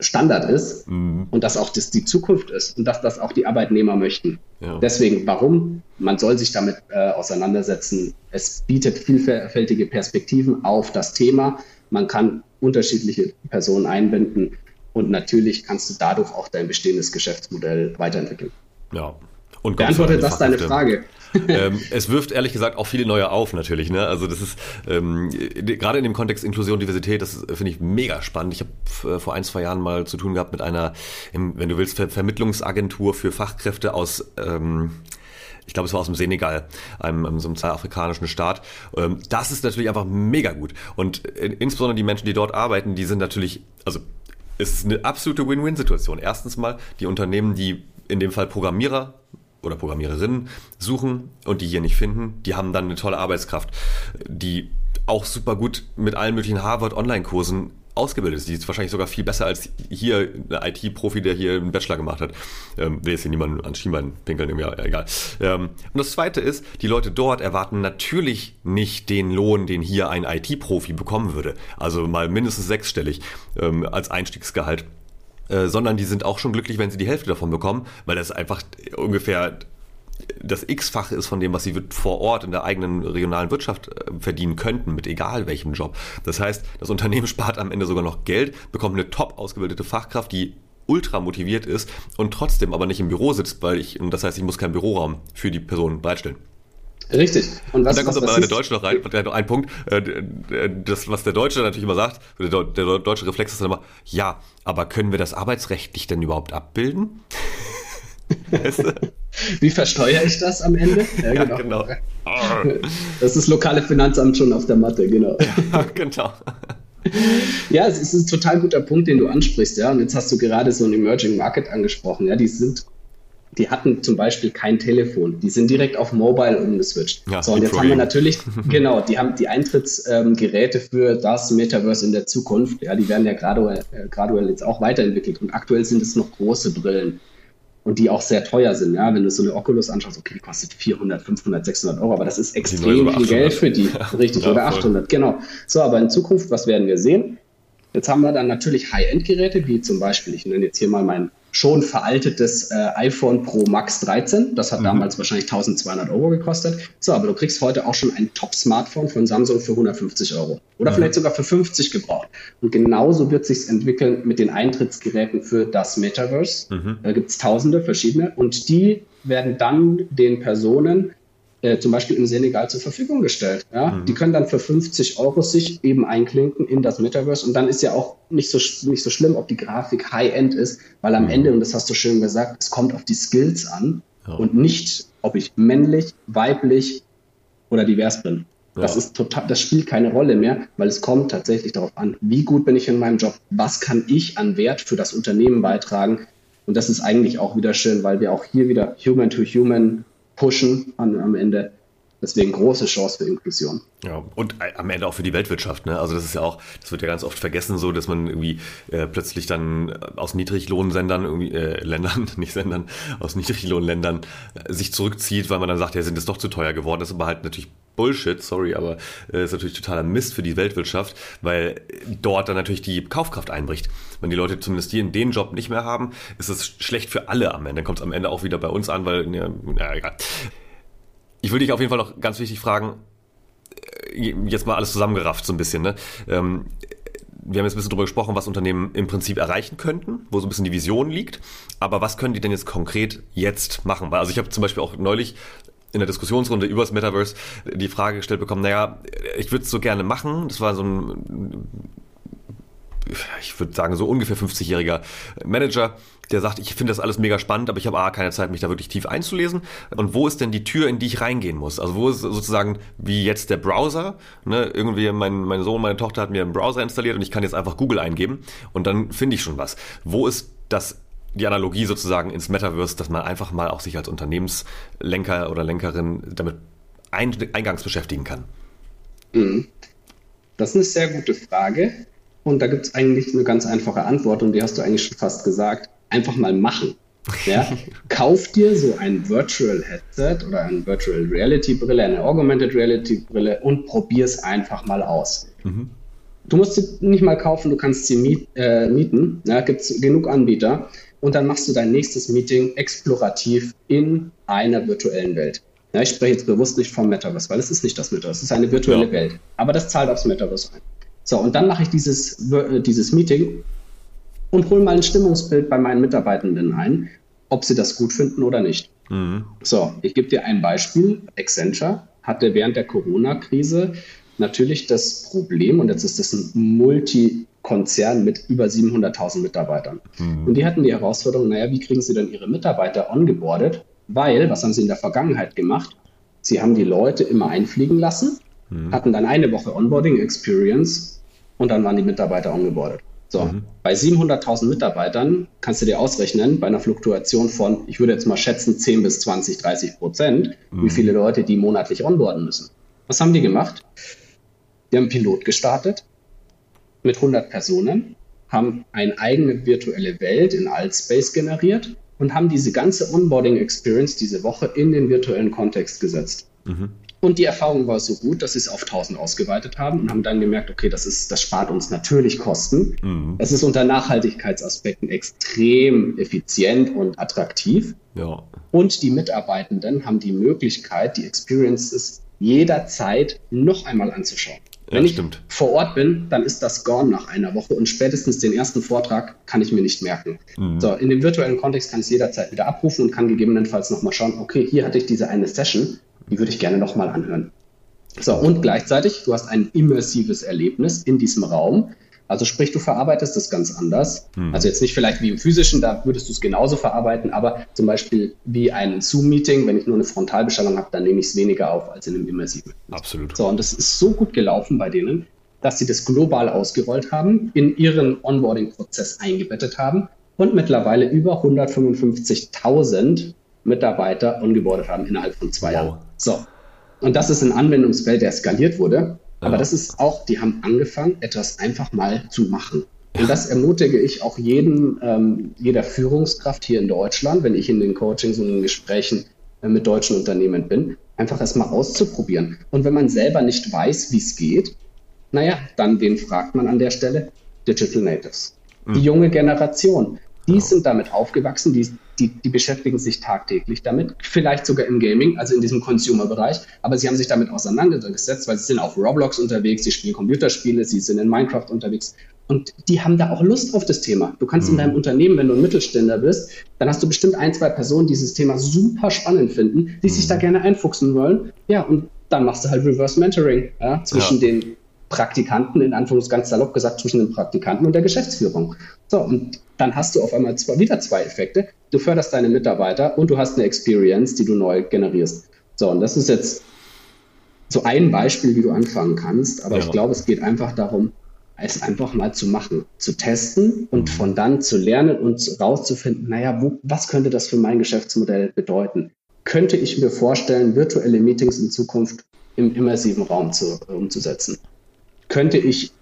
Standard ist mhm. und dass auch das die Zukunft ist und dass das auch die Arbeitnehmer möchten. Ja. Deswegen, warum? Man soll sich damit äh, auseinandersetzen. Es bietet vielfältige Perspektiven auf das Thema. Man kann unterschiedliche Personen einbinden und natürlich kannst du dadurch auch dein bestehendes Geschäftsmodell weiterentwickeln. Ja. Und Beantwortet das deine Frage? ähm, es wirft ehrlich gesagt auch viele neue auf natürlich. Ne? Also das ist ähm, gerade in dem Kontext Inklusion, Diversität, das finde ich mega spannend. Ich habe äh, vor ein, zwei Jahren mal zu tun gehabt mit einer, wenn du willst, Ver Vermittlungsagentur für Fachkräfte aus ähm, ich glaube, es war aus dem Senegal, einem, einem so einem afrikanischen Staat. Ähm, das ist natürlich einfach mega gut. Und äh, insbesondere die Menschen, die dort arbeiten, die sind natürlich, also es ist eine absolute Win-Win-Situation. Erstens mal die Unternehmen, die in dem Fall Programmierer oder Programmiererinnen suchen und die hier nicht finden, die haben dann eine tolle Arbeitskraft, die auch super gut mit allen möglichen Harvard-Online-Kursen ausgebildet ist. Die ist wahrscheinlich sogar viel besser als hier ein IT-Profi, der hier einen Bachelor gemacht hat. Ähm, will jetzt hier niemanden an Schienbein pinkeln, ja, egal. Ähm, und das Zweite ist, die Leute dort erwarten natürlich nicht den Lohn, den hier ein IT-Profi bekommen würde. Also mal mindestens sechsstellig ähm, als Einstiegsgehalt. Äh, sondern die sind auch schon glücklich, wenn sie die Hälfte davon bekommen, weil das einfach ungefähr das X-fache ist von dem, was sie vor Ort in der eigenen regionalen Wirtschaft äh, verdienen könnten, mit egal welchem Job. Das heißt, das Unternehmen spart am Ende sogar noch Geld, bekommt eine top ausgebildete Fachkraft, die ultra motiviert ist und trotzdem aber nicht im Büro sitzt, weil ich, und das heißt, ich muss keinen Büroraum für die Person bereitstellen. Richtig. Und, was, und dann kommt aber der Deutsche noch rein, der hat noch einen Punkt, äh, das, was der Deutsche natürlich immer sagt, der, der deutsche Reflex ist dann immer, ja, aber können wir das arbeitsrechtlich denn überhaupt abbilden? Wie versteuere ich das am Ende? Ja, genau. Ja, genau. Das ist lokale Finanzamt schon auf der Matte, genau. Ja, genau. Ja, es ist ein total guter Punkt, den du ansprichst, ja. Und jetzt hast du gerade so ein Emerging Market angesprochen, ja. Die sind, die hatten zum Beispiel kein Telefon. Die sind direkt auf Mobile umgeswitcht. Ja, so, und jetzt haben wir natürlich, genau, die haben die Eintrittsgeräte ähm, für das Metaverse in der Zukunft. Ja, die werden ja graduell, äh, graduell jetzt auch weiterentwickelt. Und aktuell sind es noch große Brillen und die auch sehr teuer sind. Ja, wenn du so eine Oculus anschaust, okay, die kostet 400, 500, 600 Euro, aber das ist extrem viel Geld für die. Richtig, ja, oder 800, genau. So, aber in Zukunft, was werden wir sehen? Jetzt haben wir dann natürlich High-End-Geräte, wie zum Beispiel, ich nenne jetzt hier mal mein schon veraltetes äh, iPhone Pro Max 13. Das hat mhm. damals wahrscheinlich 1200 Euro gekostet. So, aber du kriegst heute auch schon ein Top-Smartphone von Samsung für 150 Euro. Oder mhm. vielleicht sogar für 50 gebraucht. Und genauso wird sich entwickeln mit den Eintrittsgeräten für das Metaverse. Mhm. Da gibt es tausende verschiedene. Und die werden dann den Personen äh, zum Beispiel im Senegal zur Verfügung gestellt. Ja? Mhm. Die können dann für 50 Euro sich eben einklinken in das Metaverse und dann ist ja auch nicht so, nicht so schlimm, ob die Grafik High-End ist, weil am mhm. Ende, und das hast du schön gesagt, es kommt auf die Skills an ja. und nicht, ob ich männlich, weiblich oder divers bin. Ja. Das ist total, das spielt keine Rolle mehr, weil es kommt tatsächlich darauf an, wie gut bin ich in meinem Job, was kann ich an Wert für das Unternehmen beitragen. Und das ist eigentlich auch wieder schön, weil wir auch hier wieder Human to Human pushen an, am Ende. Deswegen große Chance für Inklusion. Ja, und am Ende auch für die Weltwirtschaft. Ne? Also das ist ja auch, das wird ja ganz oft vergessen, so dass man irgendwie äh, plötzlich dann aus Niedriglohnsendern, irgendwie, äh, Ländern, nicht Sendern, aus Niedriglohnländern äh, sich zurückzieht, weil man dann sagt, ja, sind es doch zu teuer geworden. Das ist aber halt natürlich Bullshit, sorry, aber äh, ist natürlich totaler Mist für die Weltwirtschaft, weil dort dann natürlich die Kaufkraft einbricht. Wenn die Leute zumindest die in den Job nicht mehr haben, ist es schlecht für alle am Ende. Dann kommt es am Ende auch wieder bei uns an, weil, ja, ja egal. Ich würde dich auf jeden Fall noch ganz wichtig fragen, äh, jetzt mal alles zusammengerafft so ein bisschen, ne? Ähm, wir haben jetzt ein bisschen darüber gesprochen, was Unternehmen im Prinzip erreichen könnten, wo so ein bisschen die Vision liegt. Aber was können die denn jetzt konkret jetzt machen? Weil, also ich habe zum Beispiel auch neulich in der Diskussionsrunde über das Metaverse die Frage gestellt bekommen, naja, ich würde es so gerne machen. Das war so ein, ich würde sagen, so ungefähr 50-jähriger Manager, der sagt, ich finde das alles mega spannend, aber ich habe A, keine Zeit, mich da wirklich tief einzulesen. Und wo ist denn die Tür, in die ich reingehen muss? Also wo ist sozusagen wie jetzt der Browser? Ne? Irgendwie mein, mein Sohn, meine Tochter hat mir einen Browser installiert und ich kann jetzt einfach Google eingeben und dann finde ich schon was. Wo ist das die Analogie sozusagen ins Metaverse, dass man einfach mal auch sich als Unternehmenslenker oder Lenkerin damit eingangs beschäftigen kann? Mhm. Das ist eine sehr gute Frage. Und da gibt es eigentlich eine ganz einfache Antwort und die hast du eigentlich schon fast gesagt. Einfach mal machen. Ja? Kauf dir so ein Virtual Headset oder eine Virtual Reality Brille, eine Augmented Reality Brille und probier es einfach mal aus. Mhm. Du musst sie nicht mal kaufen, du kannst sie miet, äh, mieten. Ja, gibt es genug Anbieter und dann machst du dein nächstes Meeting explorativ in einer virtuellen Welt. Ja, ich spreche jetzt bewusst nicht vom Metaverse, weil es ist nicht das Metaverse, es ist eine virtuelle ja. Welt. Aber das zahlt aufs Metaverse ein. So, und dann mache ich dieses, äh, dieses Meeting und hole mal ein Stimmungsbild bei meinen Mitarbeitenden ein, ob sie das gut finden oder nicht. Mhm. So, ich gebe dir ein Beispiel. Accenture hatte während der Corona-Krise natürlich das Problem, und jetzt ist das ein Multi- Konzern mit über 700.000 Mitarbeitern. Mhm. Und die hatten die Herausforderung, naja, wie kriegen sie denn ihre Mitarbeiter ongeboardet? Weil, was haben sie in der Vergangenheit gemacht? Sie haben die Leute immer einfliegen lassen, mhm. hatten dann eine Woche Onboarding Experience und dann waren die Mitarbeiter ongeboardet. So, mhm. bei 700.000 Mitarbeitern kannst du dir ausrechnen, bei einer Fluktuation von, ich würde jetzt mal schätzen, 10 bis 20, 30 Prozent, wie mhm. viele Leute die monatlich onboarden müssen. Was haben die gemacht? Die haben einen Pilot gestartet, mit 100 Personen, haben eine eigene virtuelle Welt in Altspace generiert und haben diese ganze Onboarding-Experience diese Woche in den virtuellen Kontext gesetzt. Mhm. Und die Erfahrung war so gut, dass sie es auf 1000 ausgeweitet haben und haben dann gemerkt, okay, das, ist, das spart uns natürlich Kosten. Mhm. Es ist unter Nachhaltigkeitsaspekten extrem effizient und attraktiv. Ja. Und die Mitarbeitenden haben die Möglichkeit, die Experiences jederzeit noch einmal anzuschauen. Wenn ja, ich vor Ort bin, dann ist das gone nach einer Woche und spätestens den ersten Vortrag kann ich mir nicht merken. Mhm. So, in dem virtuellen Kontext kann ich es jederzeit wieder abrufen und kann gegebenenfalls nochmal schauen, okay, hier hatte ich diese eine Session, die würde ich gerne nochmal anhören. So, und gleichzeitig, du hast ein immersives Erlebnis in diesem Raum, Also sprich, du verarbeitest das ganz anders. Mhm. Also jetzt nicht vielleicht wie im physischen, da würdest du es genauso verarbeiten, aber zum Beispiel wie ein Zoom-Meeting, wenn ich nur eine Frontalbeschallung habe, dann nehme ich es weniger auf als in einem immersiven. Absolut. So, und das ist so gut gelaufen bei denen, dass sie das global ausgerollt haben, in ihren Onboarding-Prozess eingebettet haben und mittlerweile über 155.000 Mitarbeiter ongeboardet haben innerhalb von zwei wow. Jahren. So. Und das ist ein Anwendungsfeld, der skaliert wurde. Aber ja. das ist auch, die haben angefangen, etwas einfach mal zu machen. Und das ermutige ich auch jeden, ähm, jeder Führungskraft hier in Deutschland, wenn ich in den Coachings und in den Gesprächen äh, mit deutschen Unternehmen bin, einfach erstmal auszuprobieren. Und wenn man selber nicht weiß, wie es geht, naja, dann wen fragt man an der Stelle? Digital Natives. Mhm. Die junge Generation. Die ja. sind damit aufgewachsen, die, die, die beschäftigen sich tagtäglich damit, vielleicht sogar im Gaming, also in diesem Consumer-Bereich, aber sie haben sich damit auseinandergesetzt, weil sie sind auf Roblox unterwegs, sie spielen Computerspiele, sie sind in Minecraft unterwegs und die haben da auch Lust auf das Thema. Du kannst mhm. in deinem Unternehmen, wenn du ein Mittelständler bist, dann hast du bestimmt ein, zwei Personen, die dieses Thema super spannend finden, die mhm. sich da gerne einfuchsen wollen. Ja, und dann machst du halt Reverse Mentoring ja, zwischen ja. den Praktikanten, in Anführungszeichen ganz salopp gesagt, zwischen den Praktikanten und der Geschäftsführung. So, und dann hast du auf einmal zwei, wieder zwei Effekte. Du förderst deine Mitarbeiter und du hast eine Experience, die du neu generierst. So, und das ist jetzt so ein Beispiel, wie du anfangen kannst. Aber ja. ich glaube, es geht einfach darum, es einfach mal zu machen, zu testen und mhm. von dann zu lernen und rauszufinden, naja, wo, was könnte das für mein Geschäftsmodell bedeuten? Könnte ich mir vorstellen, virtuelle Meetings in Zukunft im immersiven Raum zu, umzusetzen? Könnte ich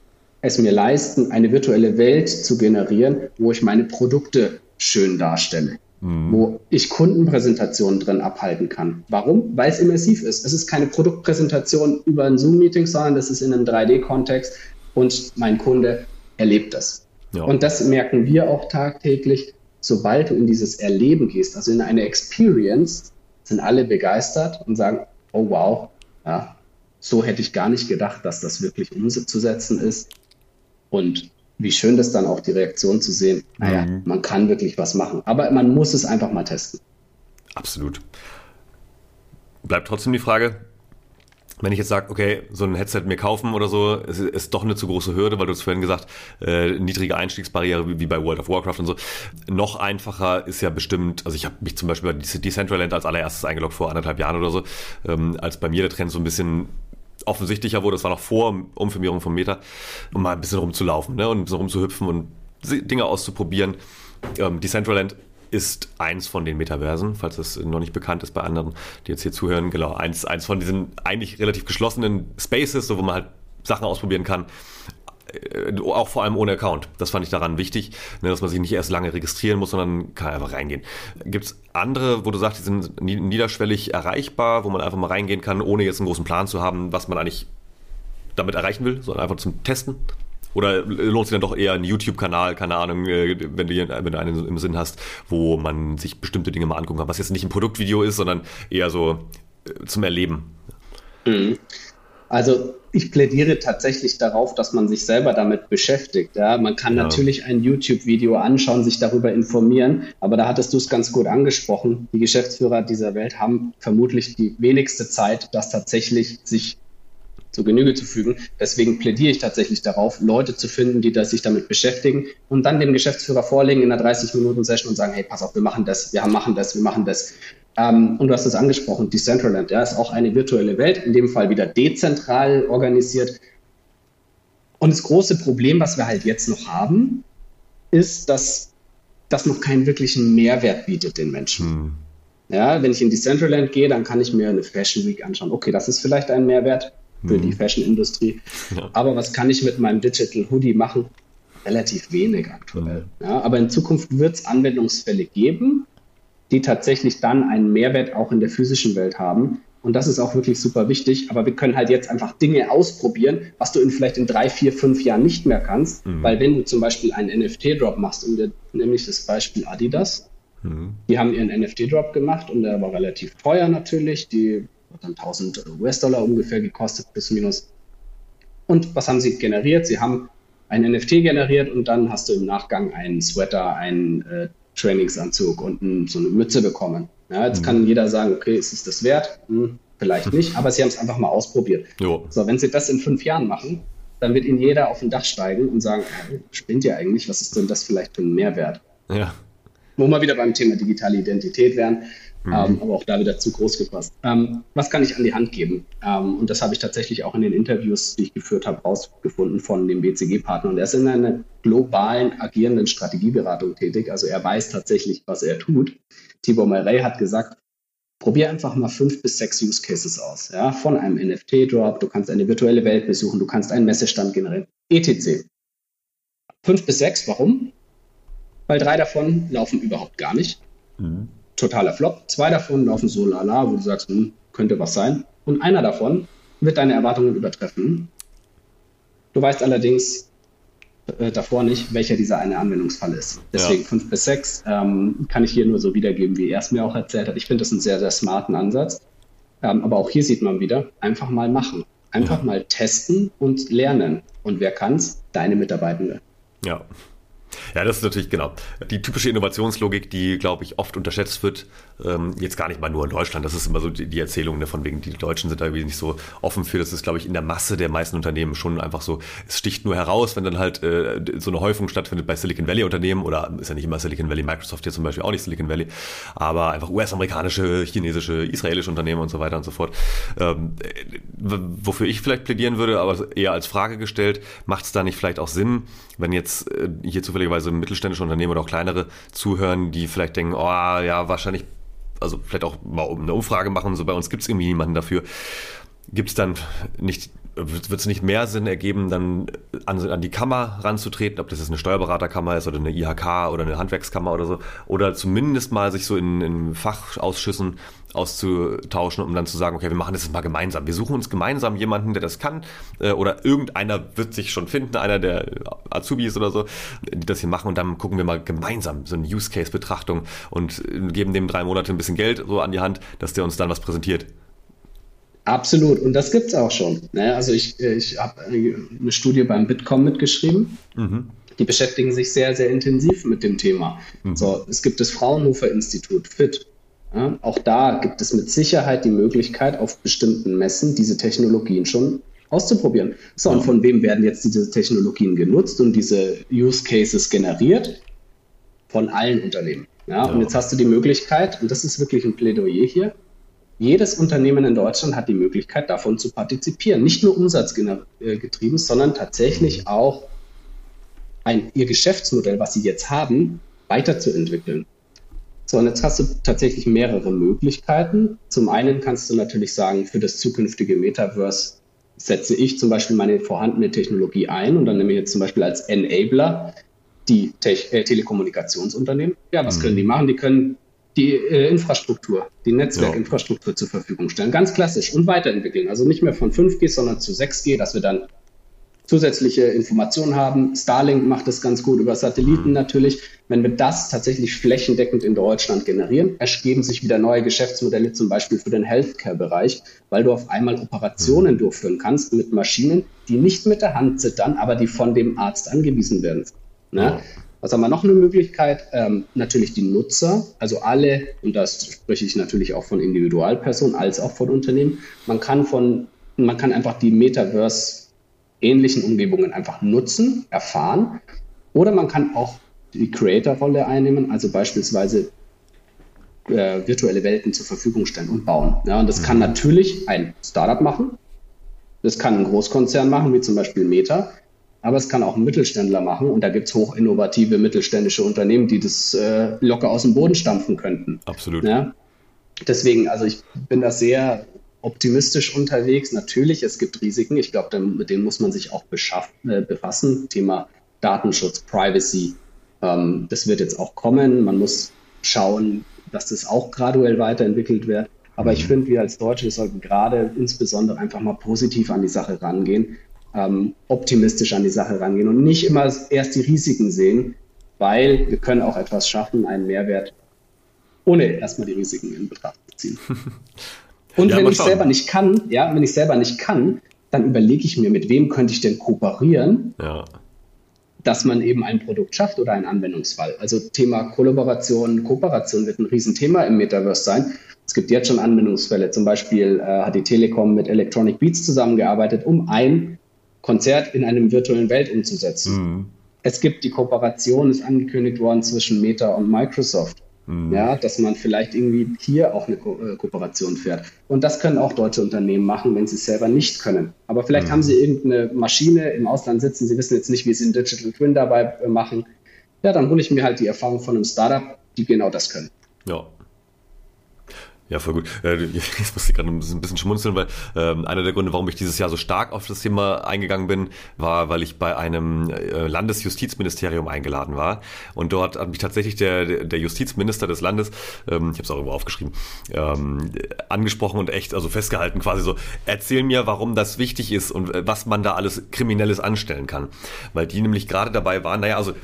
es mir leisten, eine virtuelle Welt zu generieren, wo ich meine Produkte schön darstelle, mhm. wo ich Kundenpräsentationen drin abhalten kann. Warum? Weil es immersiv ist. Es ist keine Produktpräsentation über ein Zoom-Meeting, sondern das ist in einem 3D-Kontext und mein Kunde erlebt das. Ja. Und das merken wir auch tagtäglich. Sobald du in dieses Erleben gehst, also in eine Experience, sind alle begeistert und sagen, oh wow, ja, so hätte ich gar nicht gedacht, dass das wirklich umzusetzen ist. Und wie schön das dann auch die Reaktion zu sehen. Naja, mhm. man kann wirklich was machen. Aber man muss es einfach mal testen. Absolut. Bleibt trotzdem die Frage, wenn ich jetzt sage, okay, so ein Headset mir kaufen oder so, ist, ist doch eine zu große Hürde, weil du es vorhin gesagt, äh, niedrige Einstiegsbarriere wie, wie, bei World of Warcraft und so. Noch einfacher ist ja bestimmt, also ich habe mich zum Beispiel bei Decentraland als allererstes eingeloggt vor anderthalb Jahren oder so, ähm, als bei mir der Trend so ein bisschen offensichtlicher wurde, das war noch vor Umfirmierung vom Meta, um mal ein bisschen rumzulaufen ne, und ein bisschen rumzuhüpfen und Dinge auszuprobieren. Ähm, Decentraland ist eins von den Metaversen, falls das noch nicht bekannt ist bei anderen, die jetzt hier zuhören. Genau, eins, eins von diesen eigentlich relativ geschlossenen Spaces, so wo man halt Sachen ausprobieren kann. Äh, auch vor allem ohne Account. Das fand ich daran wichtig, ne, dass man sich nicht erst lange registrieren muss, sondern kann einfach reingehen. Gibt es andere, wo du sagst, die sind niederschwellig erreichbar, wo man einfach mal reingehen kann, ohne jetzt einen großen Plan zu haben, was man eigentlich damit erreichen will, sondern einfach zum Testen? Oder lohnt sich dann doch eher ein YouTube-Kanal, keine Ahnung, äh, wenn du, wenn du einen im Sinn hast, wo man sich bestimmte Dinge mal angucken kann, was jetzt nicht ein Produktvideo ist, sondern eher so äh, zum Erleben? Mhm. Also ich plädiere tatsächlich darauf, dass man sich selber damit beschäftigt. Ja, man kann ja. natürlich ein YouTube-Video anschauen, sich darüber informieren, aber da hattest du es ganz gut angesprochen. Die Geschäftsführer dieser Welt haben vermutlich die wenigste Zeit, das tatsächlich sich zu Genüge zu fügen. Deswegen plädiere ich tatsächlich darauf, Leute zu finden, die das sich damit beschäftigen und dann dem Geschäftsführer vorlegen in einer 30-Minuten-Session und sagen, hey, pass auf, wir machen das, wir machen das, wir machen das. Ähm, und du hast es angesprochen, Decentraland, ja, ist auch eine virtuelle Welt, in dem Fall wieder dezentral organisiert. Und das große Problem, was wir halt jetzt noch haben, ist, dass das noch keinen wirklichen Mehrwert bietet den Menschen. Hm. Ja, wenn ich in Decentraland gehe, dann kann ich mir eine Fashion Week anschauen. Okay, das ist vielleicht ein Mehrwert für hm. die Fashion-Industrie. Ja. Aber was kann ich mit meinem Digital Hoodie machen? Relativ wenig aktuell. Hm. Ja, aber in Zukunft wird es Anwendungsfälle geben, die tatsächlich dann einen Mehrwert auch in der physischen Welt haben. Und das ist auch wirklich super wichtig. Aber wir können halt jetzt einfach Dinge ausprobieren, was du in vielleicht in drei, vier, fünf Jahren nicht mehr kannst. Mhm. Weil wenn du zum Beispiel einen NFT-Drop machst, und nämlich das Beispiel Adidas, mhm. die haben ihren NFT-Drop gemacht und der war relativ teuer natürlich. Die hat dann 1000 US-Dollar ungefähr gekostet, plus minus. Und was haben sie generiert? Sie haben ein NFT generiert und dann hast du im Nachgang einen Sweater, einen äh, Trainingsanzug und ein, so eine Mütze bekommen. Ja, jetzt mhm. kann jeder sagen, okay, ist es das wert? Hm, vielleicht nicht, aber sie haben es einfach mal ausprobiert. Jo. So, wenn sie das in fünf Jahren machen, dann wird Ihnen jeder auf ein Dach steigen und sagen, äh, spinnt ihr eigentlich, was ist denn das vielleicht für ein Mehrwert? Ja. Wo wir wieder beim Thema digitale Identität wären, mhm. ähm, aber auch da wieder zu groß gepasst. Ähm, was kann ich an die Hand geben? Ähm, und das habe ich tatsächlich auch in den Interviews, die ich geführt habe, rausgefunden von dem BCG-Partner. Und er ist in einer globalen agierenden Strategieberatung tätig. Also er weiß tatsächlich, was er tut. Tibor Murray hat gesagt, probier einfach mal fünf bis sechs Use Cases aus. Ja, von einem NFT-Drop, du kannst eine virtuelle Welt besuchen, du kannst einen Messestand generieren, etc. Fünf bis sechs, warum? Weil drei davon laufen überhaupt gar nicht. Mhm. Totaler Flop. Zwei davon laufen so lala, wo du sagst, hm, könnte was sein. Und einer davon wird deine Erwartungen übertreffen. Du weißt allerdings, äh, davor nicht, welcher dieser eine Anwendungsfall ist. Deswegen ja. fünf bis sechs ähm, kann ich hier nur so wiedergeben, wie er es mir auch erzählt hat. Ich finde das einen sehr, sehr smarten Ansatz. Ähm, aber auch hier sieht man wieder, einfach mal machen. Einfach ja. mal testen und lernen. Und wer kann's? Deine Mitarbeitende. Ja, ja, das ist natürlich genau die typische Innovationslogik, die, glaube ich, oft unterschätzt wird. Ähm, jetzt gar nicht mal nur in Deutschland. Das ist immer so die, die Erzählung ne, von wegen, die Deutschen sind da irgendwie nicht so offen für. Das ist, glaube ich, in der Masse der meisten Unternehmen schon einfach so. Es sticht nur heraus, wenn dann halt äh, so eine Häufung stattfindet bei Silicon Valley Unternehmen oder ist ja nicht immer Silicon Valley, Microsoft hier zum Beispiel auch nicht Silicon Valley, aber einfach US-amerikanische, chinesische, israelische Unternehmen und so weiter und so fort. Ähm, wofür ich vielleicht plädieren würde, aber eher als Frage gestellt, macht es da nicht vielleicht auch Sinn, wenn jetzt äh, hier zufälligerweise mittelständische Unternehmen oder auch kleinere zuhören, die vielleicht denken, oh ja, wahrscheinlich, also vielleicht auch mal eine Umfrage machen, so bei uns gibt es irgendwie niemanden dafür. Gibt es dann nicht wird es nicht mehr Sinn ergeben, dann an, an, die Kammer ranzutreten, ob das jetzt eine Steuerberaterkammer ist oder eine IHK oder eine Handwerkskammer oder so, oder zumindest mal sich so in, in Fachausschüssen auszutauschen, um dann zu sagen, okay, wir machen das jetzt mal gemeinsam. Wir suchen uns gemeinsam jemanden, der das kann, äh, oder irgendeiner wird sich schon finden, einer der Azubis oder so, die das hier machen, und dann gucken wir mal gemeinsam so eine Use-Case-Betrachtung und geben dem drei Monate ein bisschen Geld so an die Hand, dass der uns dann was präsentiert. Absolut, und das gibt es auch schon. Ne? Also ich, ich habe eine Studie beim Bitkom mitgeschrieben. Mhm. Die beschäftigen sich sehr, sehr intensiv mit dem Thema. Mhm. So, es gibt das Fraunhofer Institut, FIT. Ja? Auch da gibt es mit Sicherheit die Möglichkeit, auf bestimmten Messen diese Technologien schon auszuprobieren. So, und von wem werden jetzt diese Technologien genutzt und diese Use Cases generiert? Von allen Unternehmen. Ja? ja. Und jetzt hast du die Möglichkeit, und das ist wirklich ein Plädoyer hier, jedes Unternehmen in Deutschland hat die Möglichkeit, davon zu partizipieren. Nicht nur umsatzgetrieben, sondern tatsächlich auch ein, ihr Geschäftsmodell, was sie jetzt haben, weiterzuentwickeln. So, und jetzt hast du tatsächlich mehrere Möglichkeiten. Zum einen kannst du natürlich sagen, für das zukünftige Metaverse setze ich zum Beispiel meine vorhandene Technologie ein und dann nehme ich jetzt zum Beispiel als Enabler die Te äh, Telekommunikationsunternehmen. Ja, was mhm. können die machen? Die können die äh, Infrastruktur, die Netzwerkinfrastruktur ja. zur Verfügung stellen. Ganz klassisch und weiterentwickeln. Also nicht mehr von 5G, sondern zu 6G, dass wir dann zusätzliche Informationen haben. Starlink macht das ganz gut über Satelliten mhm. natürlich. Wenn wir das tatsächlich flächendeckend in Deutschland generieren, ergeben sich wieder neue Geschäftsmodelle, zum Beispiel für den Healthcare-Bereich, weil du auf einmal Operationen mhm. durchführen kannst mit Maschinen, die nicht mit der Hand zittern, aber die von dem Arzt angewiesen werden. Ne? Was haben wir noch eine Möglichkeit? Ähm, natürlich die Nutzer, also alle, und das spreche ich natürlich auch von Individualpersonen als auch von Unternehmen. Man kann von, man kann einfach die Metaverse-ähnlichen Umgebungen einfach nutzen, erfahren. Oder man kann auch die Creator-Rolle einnehmen, also beispielsweise äh, virtuelle Welten zur Verfügung stellen und bauen. Ja, und das kann mhm. natürlich ein Startup machen. Das kann ein Großkonzern machen, wie zum Beispiel Meta aber es kann auch ein Mittelständler machen und da gibt es hochinnovative mittelständische Unternehmen, die das äh, locker aus dem Boden stampfen könnten. Absolut. Ja? Deswegen, also ich bin da sehr optimistisch unterwegs. Natürlich, es gibt Risiken. Ich glaube, mit denen muss man sich auch äh, befassen. Thema Datenschutz, Privacy. Ähm, das wird jetzt auch kommen. Man muss schauen, dass das auch graduell weiterentwickelt wird. Aber ich mhm. finde, wir als Deutsche sollten gerade insbesondere einfach mal positiv an die Sache rangehen ähm, optimistisch an die Sache rangehen und nicht immer erst die Risiken sehen, weil wir können auch etwas schaffen, einen Mehrwert, ohne erstmal die Risiken in Betracht zu ziehen. Und ja, wenn ich selber nicht kann, ja, wenn ich selber nicht kann, dann überlege ich mir, mit wem könnte ich denn kooperieren, ja. dass man eben ein Produkt schafft oder einen Anwendungsfall. Also Thema Kollaboration, Kooperation wird ein Riesenthema im Metaverse sein. Es gibt jetzt schon Anwendungsfälle. Zum Beispiel äh, hat die Telekom mit Electronic Beats zusammengearbeitet, um ein Konzert in einem virtuellen Welt umzusetzen. Mhm. Es gibt die Kooperation, ist angekündigt worden zwischen Meta und Microsoft. Mhm. Ja, dass man vielleicht irgendwie hier auch eine Ko äh, Kooperation fährt. Und das können auch deutsche Unternehmen machen, wenn sie es selber nicht können. Aber vielleicht mhm. haben sie irgendeine Maschine im Ausland sitzen, sie wissen jetzt nicht, wie sie einen Digital Twin dabei äh, machen. Ja, dann hole ich mir halt die Erfahrung von einem Startup, die genau das können. Ja, ja, voll gut. Äh, jetzt muss ich gerade ein bisschen schmunzeln, weil ähm, einer der Gründe, warum ich dieses Jahr so stark auf das Thema eingegangen bin, war, weil ich bei einem äh, Landesjustizministerium eingeladen war. Und dort hat mich tatsächlich der, der Justizminister des Landes, ähm, ich habe es auch irgendwo aufgeschrieben, ähm, angesprochen und echt, also festgehalten quasi so, erzähl mir, warum das wichtig ist und äh, was man da alles Kriminelles anstellen kann. Weil die nämlich gerade dabei waren, naja, also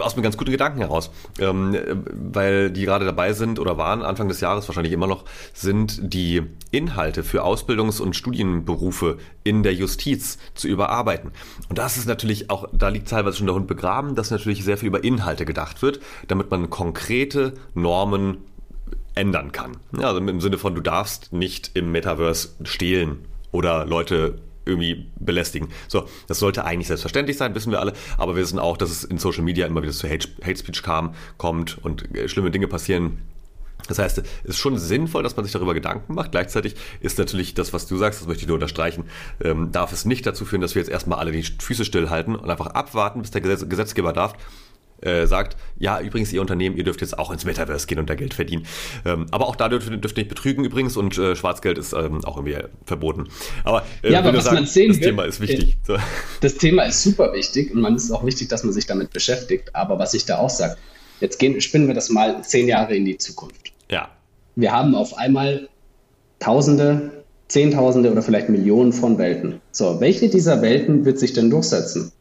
aus einem ganz guten Gedanken heraus, ähm, weil die gerade dabei sind oder waren Anfang des Jahres wahrscheinlich immer noch, sind die Inhalte für Ausbildungs- und Studienberufe in der Justiz zu überarbeiten. Und das ist natürlich auch, da liegt teilweise schon der Hund begraben, dass natürlich sehr viel über Inhalte gedacht wird, damit man konkrete Normen ändern kann. Also im Sinne von, du darfst nicht im Metaverse stehlen oder Leute irgendwie belästigen. So, das sollte eigentlich selbstverständlich sein, wissen wir alle, aber wir wissen auch, dass es in Social Media immer wieder zu Hate, Hate Speech kam, kommt und äh, schlimme Dinge passieren. Das heißt, es ist schon sinnvoll, dass man sich darüber Gedanken macht. Gleichzeitig ist natürlich das, was du sagst, das möchte ich nur unterstreichen, ähm, darf es nicht dazu führen, dass wir jetzt erstmal alle die Füße stillhalten und einfach abwarten, bis der Gesetz Gesetzgeber darf äh, sagt, ja, übrigens, ihr Unternehmen, ihr dürft jetzt auch ins Metaverse gehen und da Geld verdienen. Ähm, aber auch da dürft, dürft ihr nicht betrügen übrigens und äh, Schwarzgeld ist ähm, auch irgendwie verboten. Aber, äh, ja, aber was sagen, man sehen das will, Thema ist wichtig. So. Das Thema ist super wichtig und man ist auch wichtig, dass man sich damit beschäftigt. Aber was ich da auch sage, jetzt gehen, spinnen wir das mal zehn Jahre in die Zukunft. Ja. Wir haben auf einmal Tausende, Zehntausende oder vielleicht Millionen von Welten. So, welche dieser Welten wird sich denn durchsetzen?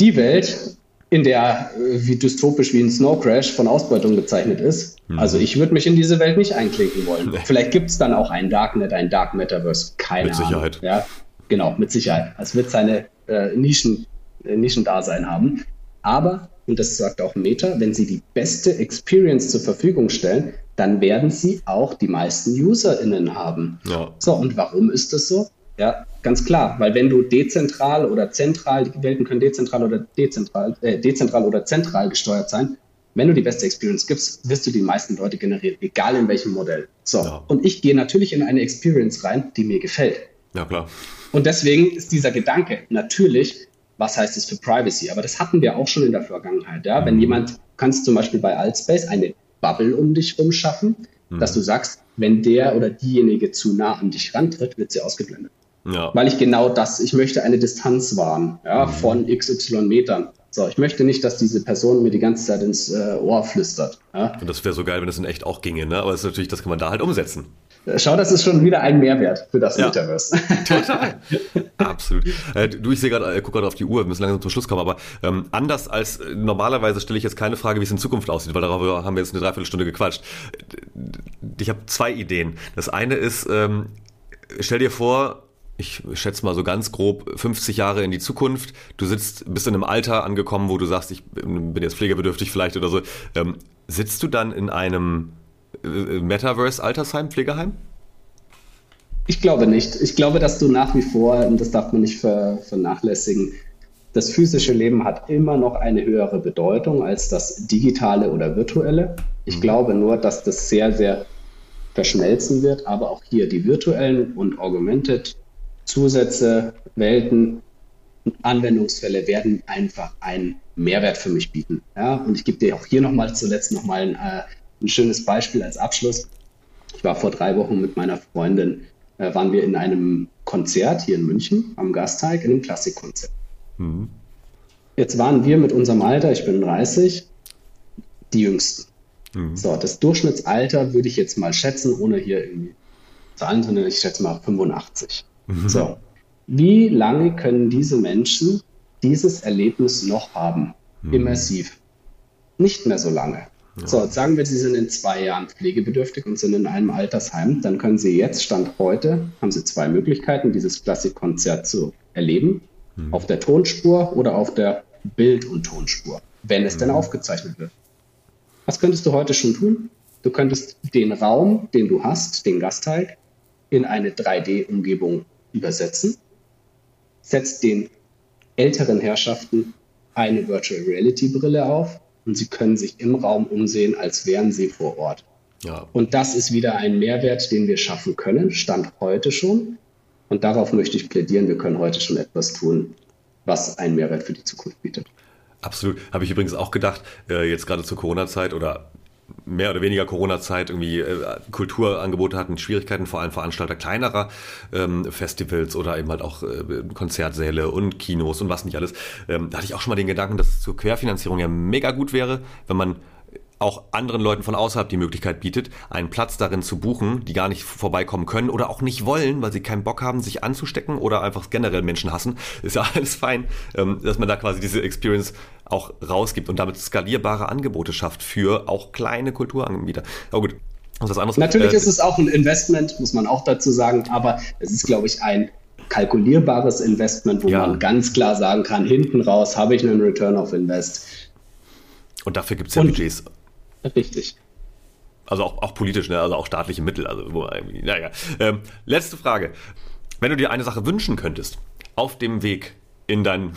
Die Welt, in der äh, wie dystopisch wie ein Snow Crash von Ausbeutung bezeichnet ist. Mhm. Also ich würde mich in diese Welt nicht einklinken wollen. Nee. Vielleicht gibt es dann auch ein Darknet, ein Dark Metaverse. Keine mit Ahnung. Sicherheit. Ja, genau, mit Sicherheit. Es wird seine äh, Nischen, äh, Nischendasein haben. Aber, und das sagt auch Meta, wenn sie die beste Experience zur Verfügung stellen, dann werden sie auch die meisten UserInnen haben. Ja. So, und warum ist das so? Ja, ganz klar, weil wenn du dezentral oder zentral, die Welten können dezentral oder dezentral, äh, dezentral oder zentral gesteuert sein, wenn du die beste Experience gibst, wirst du die meisten Leute generieren, egal in welchem Modell. So, ja. und ich gehe natürlich in eine Experience rein, die mir gefällt. Ja, klar. Und deswegen ist dieser Gedanke natürlich, was heißt es für Privacy? Aber das hatten wir auch schon in der Vergangenheit. Ja? Mhm. Wenn jemand, kannst zum Beispiel bei Altspace eine Bubble um dich herum schaffen, mhm. dass du sagst, wenn der oder diejenige zu nah an dich rantritt, wird sie ausgeblendet. Ja. Weil ich genau das, ich möchte eine Distanz wahren, ja, mhm. von XY Metern. So, ich möchte nicht, dass diese Person mir die ganze Zeit ins äh, Ohr flüstert. Ja? Und das wäre so geil, wenn das in echt auch ginge, ne? Aber das ist natürlich, das kann man da halt umsetzen. Äh, schau, das ist schon wieder ein Mehrwert für das ja. Metaverse. Total. Absolut. Äh, du, ich sehe gerade, äh, guck gerade auf die Uhr, wir müssen langsam zum Schluss kommen, aber ähm, anders als äh, normalerweise stelle ich jetzt keine Frage, wie es in Zukunft aussieht, weil darüber haben wir jetzt eine Dreiviertelstunde gequatscht. Ich habe zwei Ideen. Das eine ist, ähm, stell dir vor, ich schätze mal so ganz grob 50 Jahre in die Zukunft. Du sitzt, bist in einem Alter angekommen, wo du sagst, ich bin jetzt pflegebedürftig vielleicht oder so. Ähm, sitzt du dann in einem äh, Metaverse-Altersheim, Pflegeheim? Ich glaube nicht. Ich glaube, dass du nach wie vor, und das darf man nicht vernachlässigen, das physische Leben hat immer noch eine höhere Bedeutung als das digitale oder virtuelle. Ich mhm. glaube nur, dass das sehr, sehr verschmelzen wird, aber auch hier die virtuellen und augmented Zusätze, Welten und Anwendungsfälle werden einfach einen Mehrwert für mich bieten. Ja? Und ich gebe dir auch hier nochmal zuletzt nochmal ein, äh, ein schönes Beispiel als Abschluss. Ich war vor drei Wochen mit meiner Freundin, äh, waren wir in einem Konzert hier in München am Gasteig, in einem Klassikkonzert. Mhm. Jetzt waren wir mit unserem Alter, ich bin 30, die Jüngsten. Mhm. So, das Durchschnittsalter würde ich jetzt mal schätzen, ohne hier irgendwie Zahlen zu nennen, ich schätze mal 85. Mhm. So. Wie lange können diese Menschen dieses Erlebnis noch haben? Mhm. Immersiv. Nicht mehr so lange. Ja. So, sagen wir, Sie sind in zwei Jahren pflegebedürftig und sind in einem Altersheim, dann können Sie jetzt, Stand heute, haben Sie zwei Möglichkeiten, dieses Klassikkonzert zu erleben. Mhm. Auf der Tonspur oder auf der Bild- und Tonspur, wenn es mhm. denn aufgezeichnet wird. Was könntest du heute schon tun? Du könntest den Raum, den du hast, den Gasteig, in eine 3D-Umgebung übersetzen. setzt den älteren Herrschaften eine Virtual Reality Brille auf und sie können sich im Raum umsehen, als wären sie vor Ort. Ja. Und das ist wieder ein Mehrwert, den wir schaffen können, stand heute schon. Und darauf möchte ich plädieren, wir können heute schon etwas tun, was einen Mehrwert für die Zukunft bietet. Absolut. Habe ich übrigens auch gedacht, äh, jetzt gerade zur Corona-Zeit oder mehr oder weniger Corona-Zeit irgendwie äh, Kulturangebote hatten Schwierigkeiten, vor allem Veranstalter kleinerer ähm, Festivals oder eben halt auch äh, Konzertsäle und Kinos und was nicht alles. Ähm, da hatte ich auch schon mal den Gedanken, dass es zur Querfinanzierung ja mega gut wäre, wenn man auch anderen Leuten von außerhalb die Möglichkeit bietet, einen Platz darin zu buchen, die gar nicht vorbeikommen können oder auch nicht wollen, weil sie keinen Bock haben, sich anzustecken oder einfach generell Menschen hassen, ist ja alles fein, ähm, dass man da quasi diese Experience auch rausgibt und damit skalierbare Angebote schafft für auch kleine Kulturanbieter. Aber gut, ist anderes. Natürlich äh, ist es auch ein Investment, muss man auch dazu sagen, aber es ist, glaube ich, ein kalkulierbares Investment, wo ja. man ganz klar sagen kann, hinten raus habe ich einen Return of Invest. Und dafür gibt es ja und Budgets Richtig. Also auch, auch politisch, ne? also auch staatliche Mittel. Also, wo, naja. Ähm, letzte Frage. Wenn du dir eine Sache wünschen könntest, auf dem Weg in dein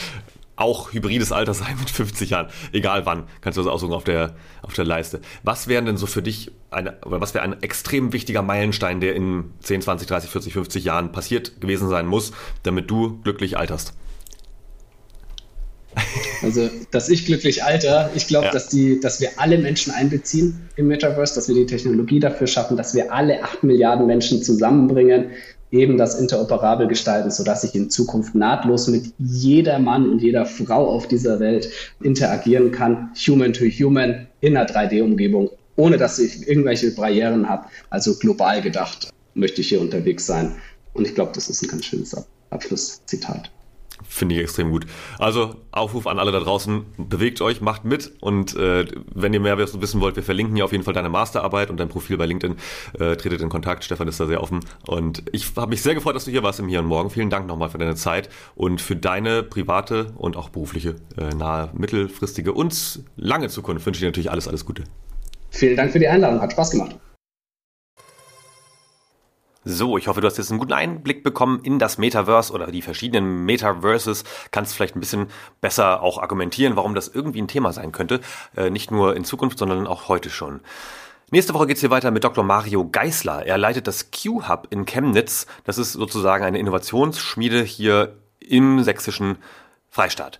auch hybrides Alter sein mit 50 Jahren, egal wann, kannst du das aussuchen auf der, auf der Leiste. Was wäre denn so für dich eine, oder was wäre ein extrem wichtiger Meilenstein, der in 10, 20, 30, 40, 50 Jahren passiert gewesen sein muss, damit du glücklich alterst? Also, dass ich glücklich alter, ich glaube, ja. dass, dass wir alle Menschen einbeziehen im Metaverse, dass wir die Technologie dafür schaffen, dass wir alle acht Milliarden Menschen zusammenbringen, eben das interoperabel gestalten, sodass ich in Zukunft nahtlos mit jeder Mann und jeder Frau auf dieser Welt interagieren kann, human to human, in einer 3D-Umgebung, ohne dass ich irgendwelche Barrieren habe. Also global gedacht möchte ich hier unterwegs sein. Und ich glaube, das ist ein ganz schönes Abschlusszitat. Finde ich extrem gut. Also Aufruf an alle da draußen, bewegt euch, macht mit und äh, wenn ihr mehr wissen wollt, wir verlinken hier auf jeden Fall deine Masterarbeit und dein Profil bei LinkedIn. Äh, tretet in Kontakt, Stefan ist da sehr offen und ich habe mich sehr gefreut, dass du hier warst im Hier und Morgen. Vielen Dank nochmal für deine Zeit und für deine private und auch berufliche, äh, nahe, mittelfristige und lange Zukunft wünsche ich dir natürlich alles, alles Gute. Vielen Dank für die Einladung, hat Spaß gemacht. So, ich hoffe, du hast jetzt einen guten Einblick bekommen in das Metaverse oder die verschiedenen Metaverses. Kannst vielleicht ein bisschen besser auch argumentieren, warum das irgendwie ein Thema sein könnte. Äh, nicht nur in Zukunft, sondern auch heute schon. Nächste Woche geht's hier weiter mit Dr. Mario Geisler. Er leitet das Q-Hub in Chemnitz. Das ist sozusagen eine Innovationsschmiede hier im sächsischen Freistaat.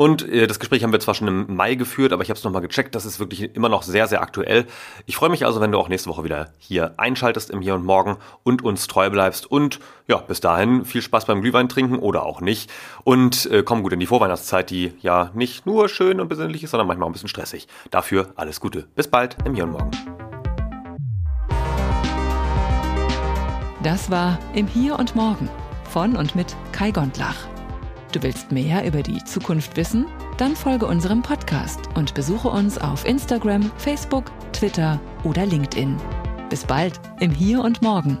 Und äh, das Gespräch haben wir zwar schon im Mai geführt, aber ich habe es nochmal gecheckt, das ist wirklich immer noch sehr, sehr aktuell. Ich freue mich also, wenn du auch nächste Woche wieder hier einschaltest im Hier und Morgen und uns treu bleibst. Und ja, bis dahin viel Spaß beim Glühwein trinken oder auch nicht. Und äh, komm gut in die Vorweihnachtszeit, die ja nicht nur schön und besinnlich ist, sondern manchmal auch ein bisschen stressig. Dafür alles Gute. Bis bald im Hier und Morgen. Das war im Hier und Morgen von und mit Kai Gondlach. Du willst mehr über die Zukunft wissen? Dann folge unserem Podcast und besuche uns auf Instagram, Facebook, Twitter oder LinkedIn. Bis bald im Hier und Morgen.